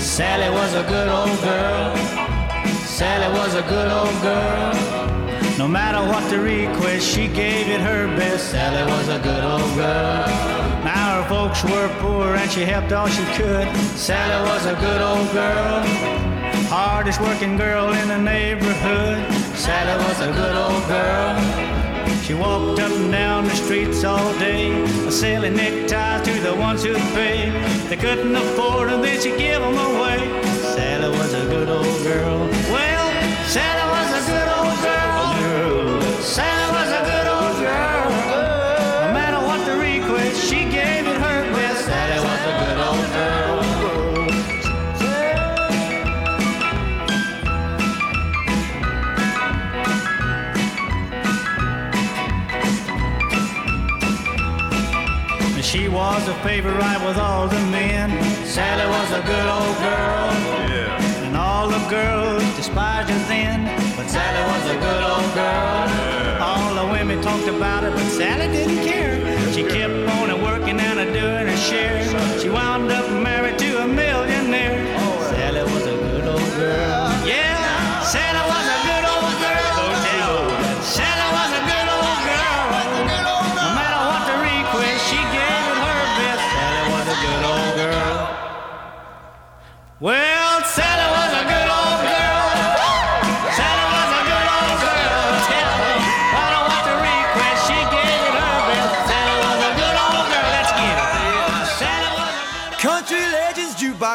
Sally was a good old girl. Sally was a good old girl. No matter what the request, she gave it her best. Sally was a good old girl. Now her folks were poor and she helped all she could. Sally was a good old girl. Hardest working girl in the neighborhood. Sally was a good old girl. She walked up and down the streets all day, selling neckties to the ones who'd pay. They couldn't afford them, then she'd give them away. Sally was Sally was a good old girl. Sally was a good old girl. No matter what the request, she gave it her best. Sally was a good old girl. She was a favorite with all the men. Sally was a good old girl. All the girls despised her then. But Sally was a good old girl. All the women talked about her, but Sally didn't care. She kept on a working and a doing her share. She wound up married to a millionaire. Sally was a good old girl.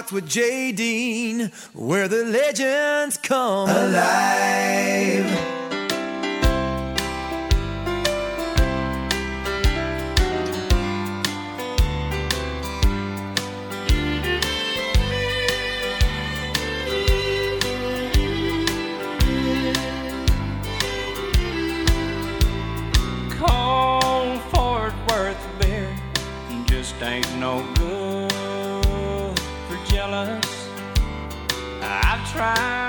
with J. Dean, where the legends come alive. cry.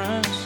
difference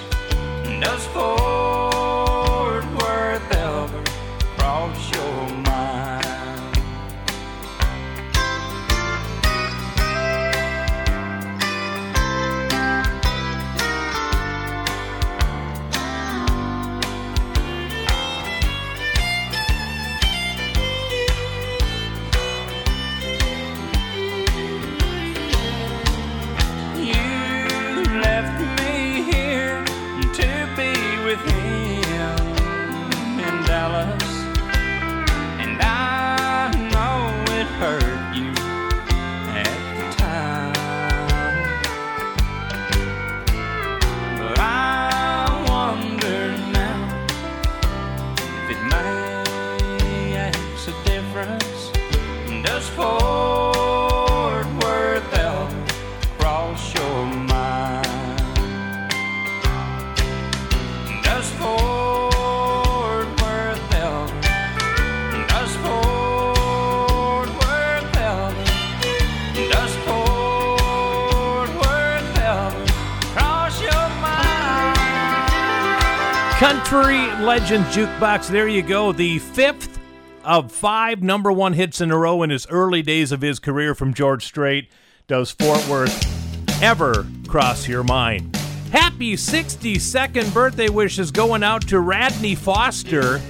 Legend Jukebox. There you go. The fifth of five number one hits in a row in his early days of his career from George Strait. Does Fort Worth ever cross your mind? Happy 62nd birthday wishes going out to Radney Foster,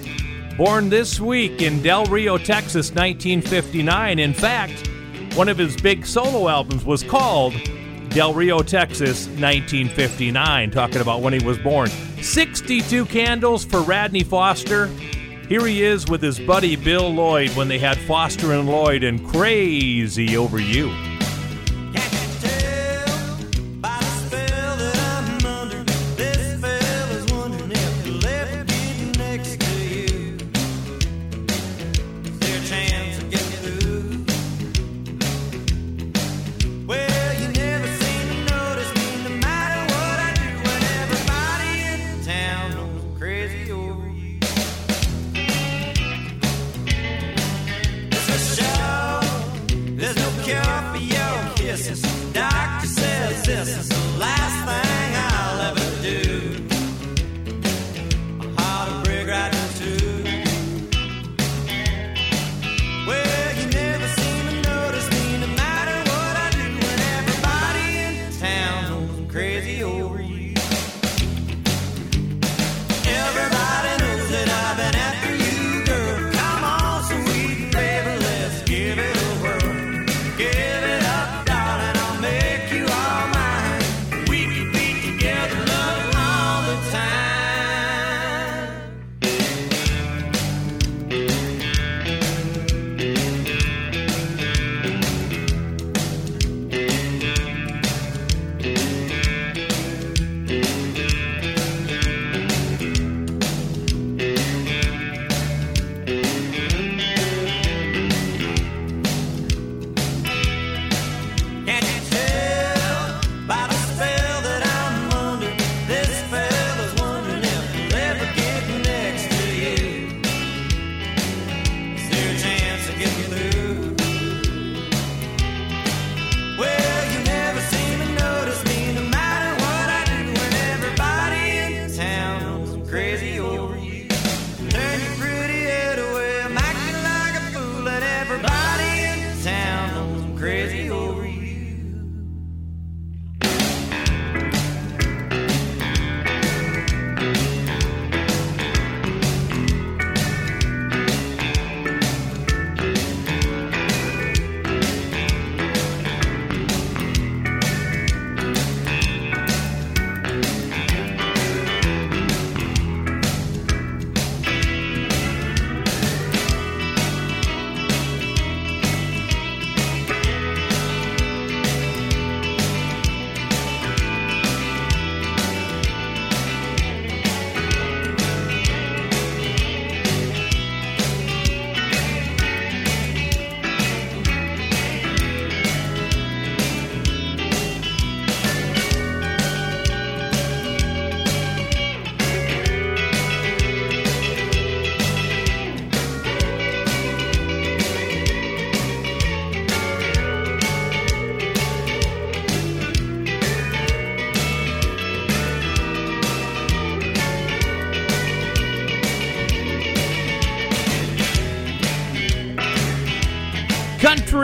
born this week in Del Rio, Texas, 1959. In fact, one of his big solo albums was called Del Rio, Texas, 1959, talking about when he was born. 62 candles for Radney Foster. Here he is with his buddy Bill Lloyd when they had Foster and Lloyd and Crazy Over You.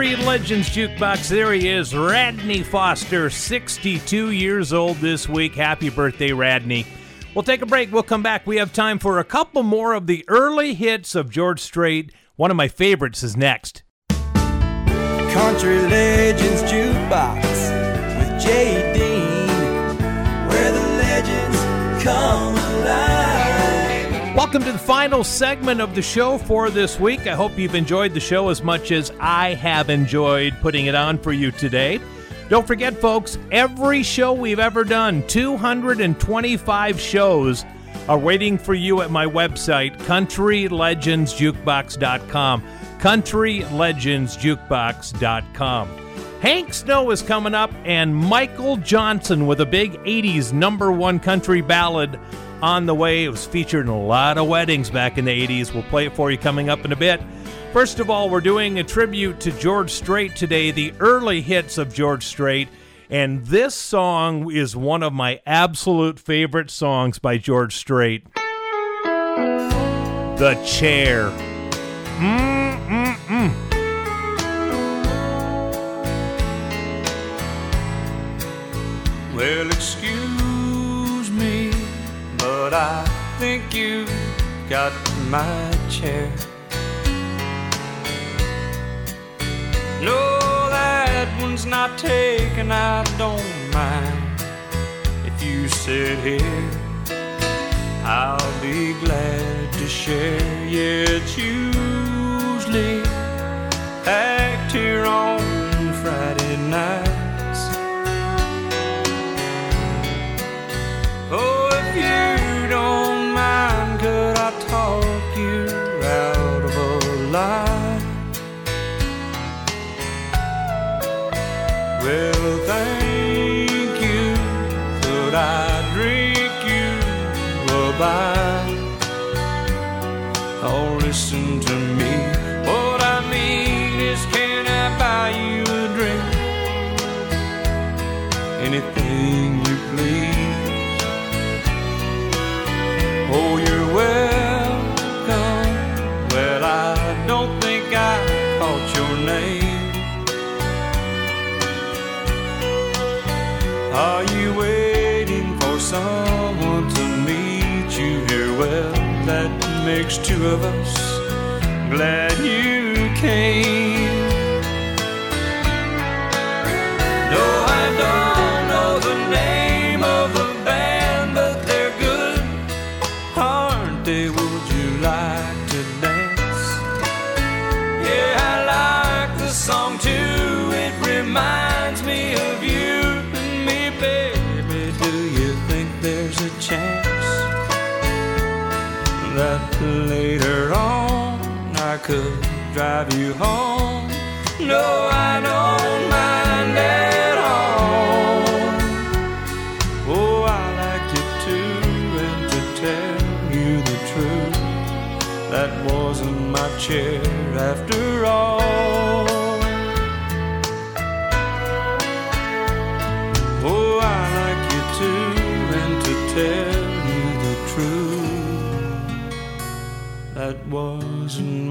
Country Legends Jukebox. There he is, Radney Foster, 62 years old this week. Happy birthday, Radney. We'll take a break. We'll come back. We have time for a couple more of the early hits of George Strait. One of my favorites is next. Country Legends Jukebox with Jay Dean, where the legends come. Welcome to the final segment of the show for this week. I hope you've enjoyed the show as much as I have enjoyed putting it on for you today. Don't forget, folks, every show we've ever done, 225 shows, are waiting for you at my website, countrylegendsjukebox.com. Countrylegendsjukebox.com. Hank Snow is coming up, and Michael Johnson with a big 80s number one country ballad on the way. It was featured in a lot of weddings back in the 80s. We'll play it for you coming up in a bit. First of all, we're doing a tribute to George Strait today, the early hits of George Strait. And this song is one of my absolute favorite songs by George Strait The Chair. Mm-mm-mm. Well, excuse but I think you got my chair. No, that one's not taken, I don't mind. If you sit here, I'll be glad to share. Yeah, it's usually packed here on Friday nights. Well, makes two of us. Glad you came. Could drive you home? No, I don't mind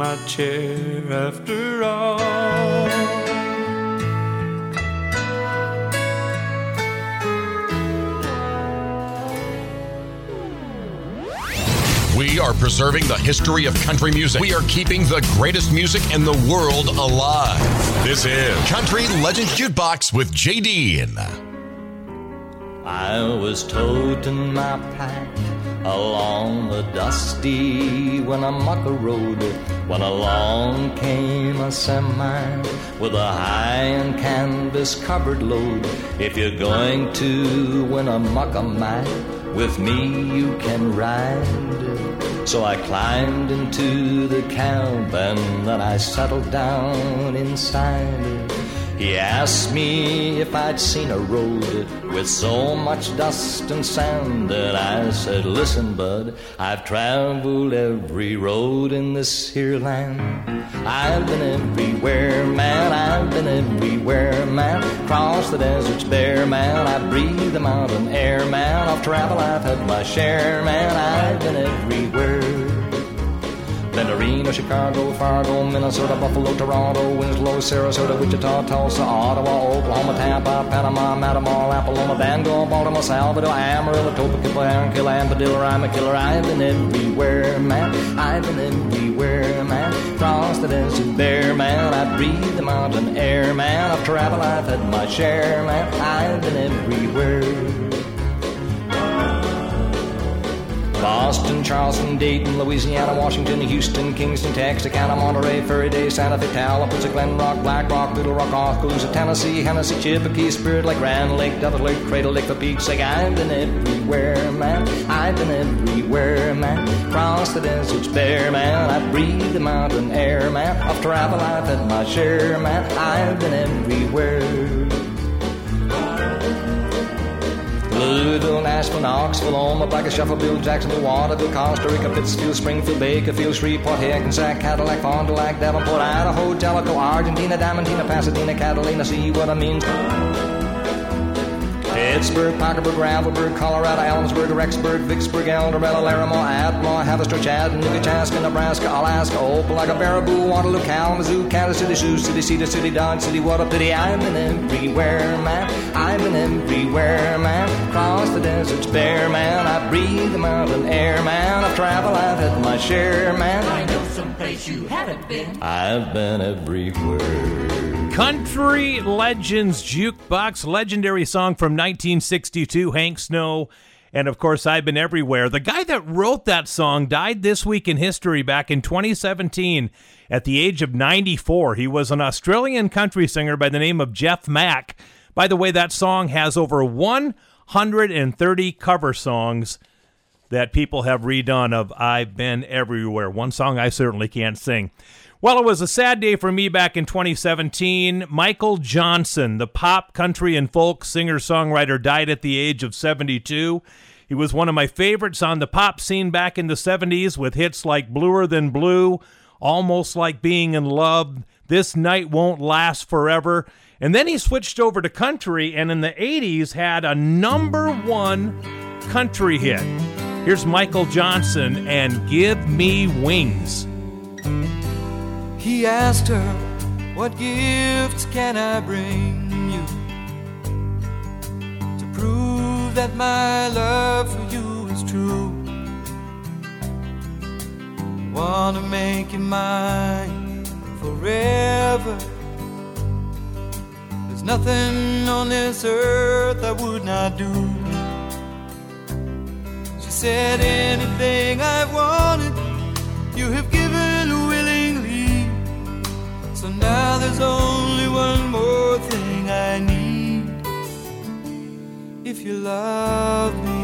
my chair after all. We are preserving the history of country music. We are keeping the greatest music in the world alive. This is Country Legends Jukebox with J.D. I was toting my pack along the dusty Winnemucca Road when along came a semi with a high and canvas covered load. If you're going to Winnemucca, man, with me you can ride. So I climbed into the cab and then I settled down inside. He asked me if I'd seen a road with so much dust and sand, and I said, Listen, bud, I've traveled every road in this here land. I've been everywhere, man, I've been everywhere, man. Cross the deserts bare, man, I breathe the mountain air, man. Of travel I've had my share, man, I've been everywhere. Been Reno, Chicago, Fargo, Minnesota, Buffalo, Toronto, Winslow, Sarasota, Wichita, Tulsa, Ottawa, Oklahoma, Tampa, Panama, Matamor, Apollonia, Bangor, Baltimore, Salvador, Amarillo, Topeka, Killer, Amadillo, I'm a killer. I've been everywhere, man. I've been everywhere, man. Cross the desert bare, man. I breathe the mountain air, man. Of travel, I've had my share, man. I've been everywhere. Boston, Charleston, Dayton, Louisiana, Washington, Houston, Kingston, Texarkana, Monterey, Furry Day, Santa Fe, Tallapoosa, Glen Rock, Black Rock, Little Rock, Oskaloosa, Tennessee, Hennessy, Chippewa, Spirit Lake, Grand Lake, Devil Lake, Cradle Lake, the Peaks. I've been everywhere, man. I've been everywhere, man. Cross the deserts bare, man. I breathe the mountain air, man. I've traveled, I've had my share, man. I've been everywhere. Louisville, Nashville, Knoxville, Omaha, Shuffleville, Jacksonville, Waterville, Costa Rica, Pittsfield, Springfield, Bakerfield, Shreveport, Hackensack, Cadillac, Fond du Lac, Davenport, Idaho, Jellicoe, Argentina, Diamantina, Pasadena, Catalina, see what I mean? Pittsburgh, Parkersburg, Gravelburg, Colorado, Ellensburg, Rexburg, Vicksburg, El Dorado, Larimore, Atmore, Haverstraw, Chattanooga, Chaska, Nebraska, Alaska, Opelika, Baraboo, Waterloo, Kalamazoo, Kansas City, Sioux City, Cedar City, Dodge City, what a pity. I've been everywhere, man. I've been everywhere, man. Cross the deserts bare, man. I breathe the mountain air, man. I've traveled, I've had my share, man. I know someplace you haven't been. I've been everywhere. Country Legends Jukebox, legendary song from 1962, Hank Snow. And of course, I've been everywhere. The guy that wrote that song died this week in history back in 2017 at the age of 94. He was an Australian country singer by the name of Jeff Mack. By the way, that song has over 130 cover songs that people have redone of I've Been Everywhere. One song I certainly can't sing. Well, it was a sad day for me back in 2017. Michael Johnson, the pop, country, and folk singer songwriter, died at the age of 72. He was one of my favorites on the pop scene back in the 70s with hits like Bluer Than Blue, Almost Like Being in Love, This Night Won't Last Forever. And then he switched over to country and in the 80s had a number one country hit. Here's Michael Johnson and Give Me Wings. He asked her, What gifts can I bring you to prove that my love for you is true? Wanna make you mine forever. There's nothing on this earth I would not do. She said, Anything I've wanted, you have given now there's only one more thing I need. If you love me,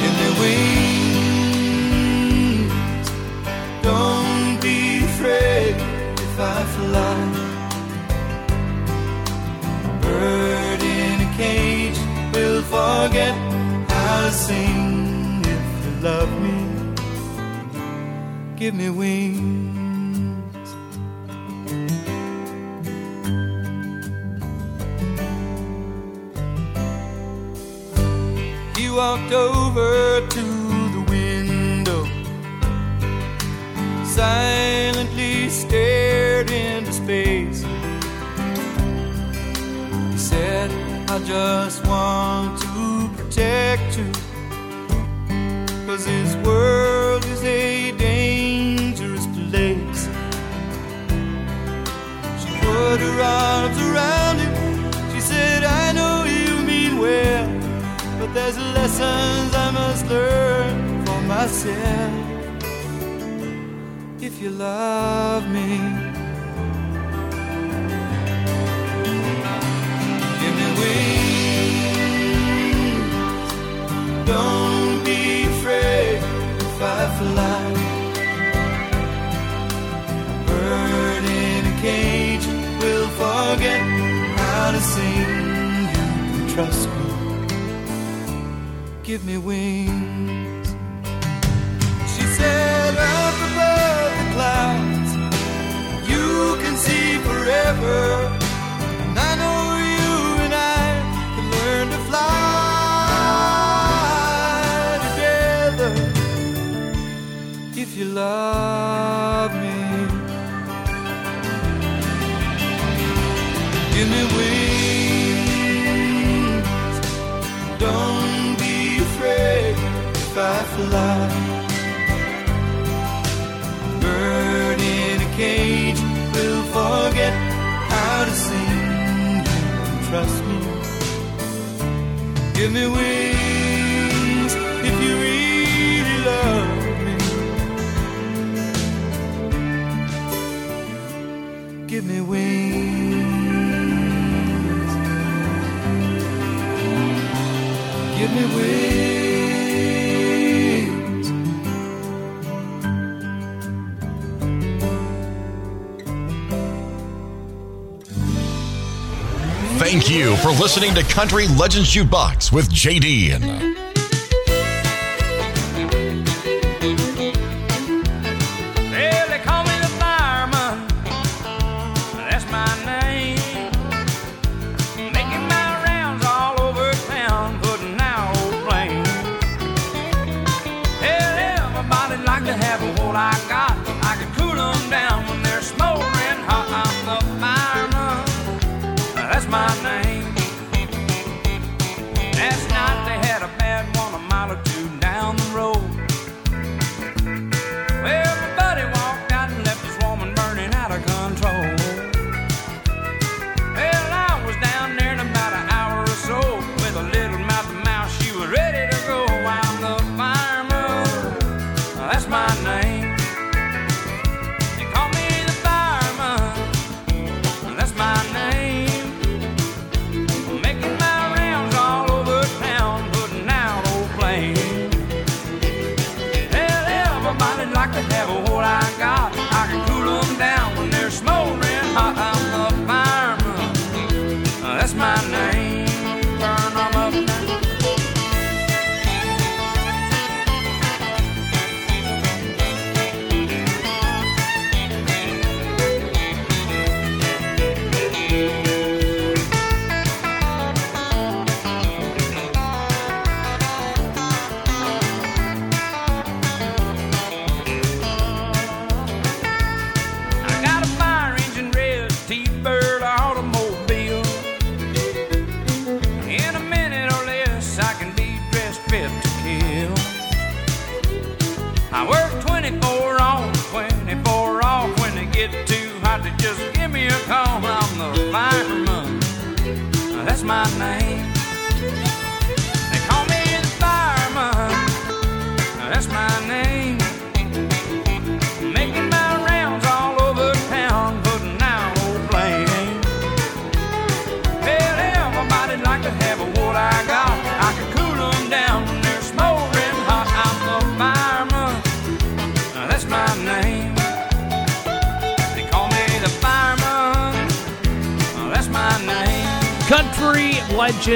give me wings. Don't be afraid if I fly. Bird in a cage will forget how to sing if you love me give me wings. He walked over to the window, silently stared into space. He said, I just want to protect to. Cause his world put her arms around him. She said, I know you mean well, but there's lessons I must learn for myself. If you love me, give me wings. Don't be afraid if I fly. Bird in a cage forget how to sing. You can trust me. Give me wings. She said, up above the clouds, you can see forever. I know you and I can learn to fly together if you love me. If I fly. Bird in a cage will forget how to sing. Trust me. Give me wings if you really love me. Give me wings. Give me wings. Thank you for listening to Country Legends Jukebox with JD.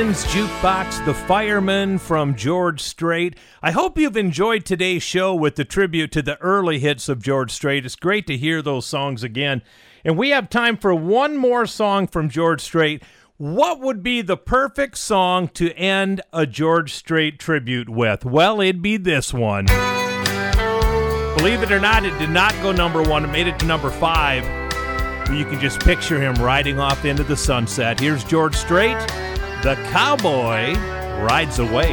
Jukebox, The Fireman from George Strait. I hope you've enjoyed today's show with the tribute to the early hits of George Strait. It's great to hear those songs again. And we have time for one more song from George Strait. What would be the perfect song to end a George Strait tribute with? Well, it'd be this one. Believe it or not, it did not go number one. It made it to number five. You can just picture him riding off into the sunset. Here's George Strait. The Cowboy Rides Away.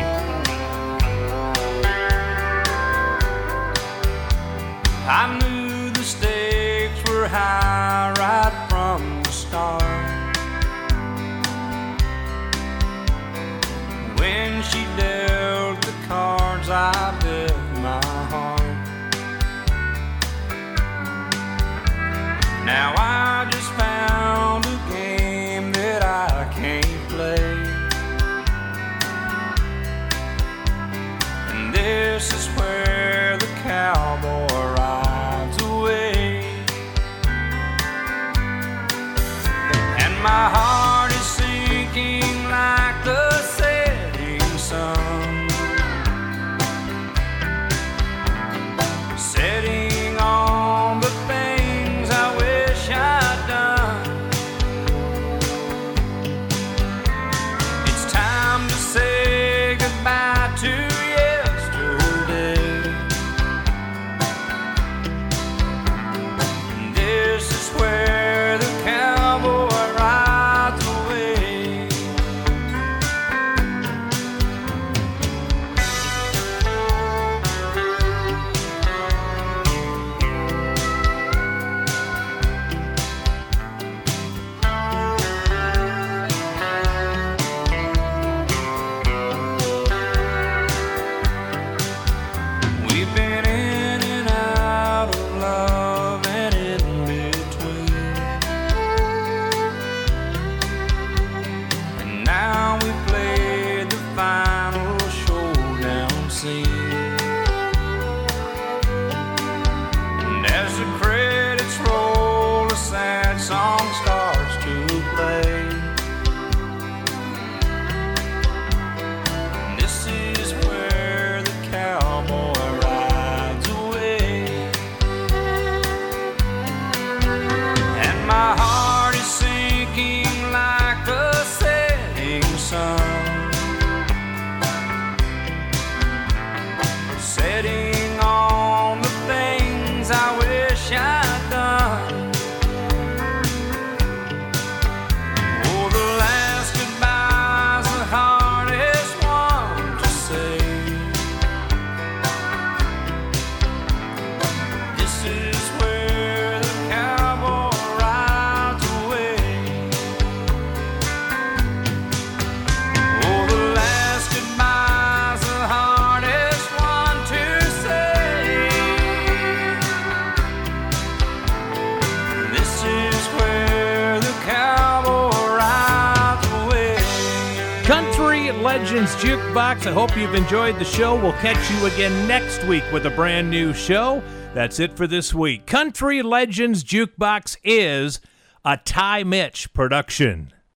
I knew the stakes were high right from the start. When she dealt the cards, I bet my heart. Now I Box. I hope you've enjoyed the show. We'll catch you again next week with a brand new show. That's it for this week. Country Legends Jukebox is a Ty Mitch production.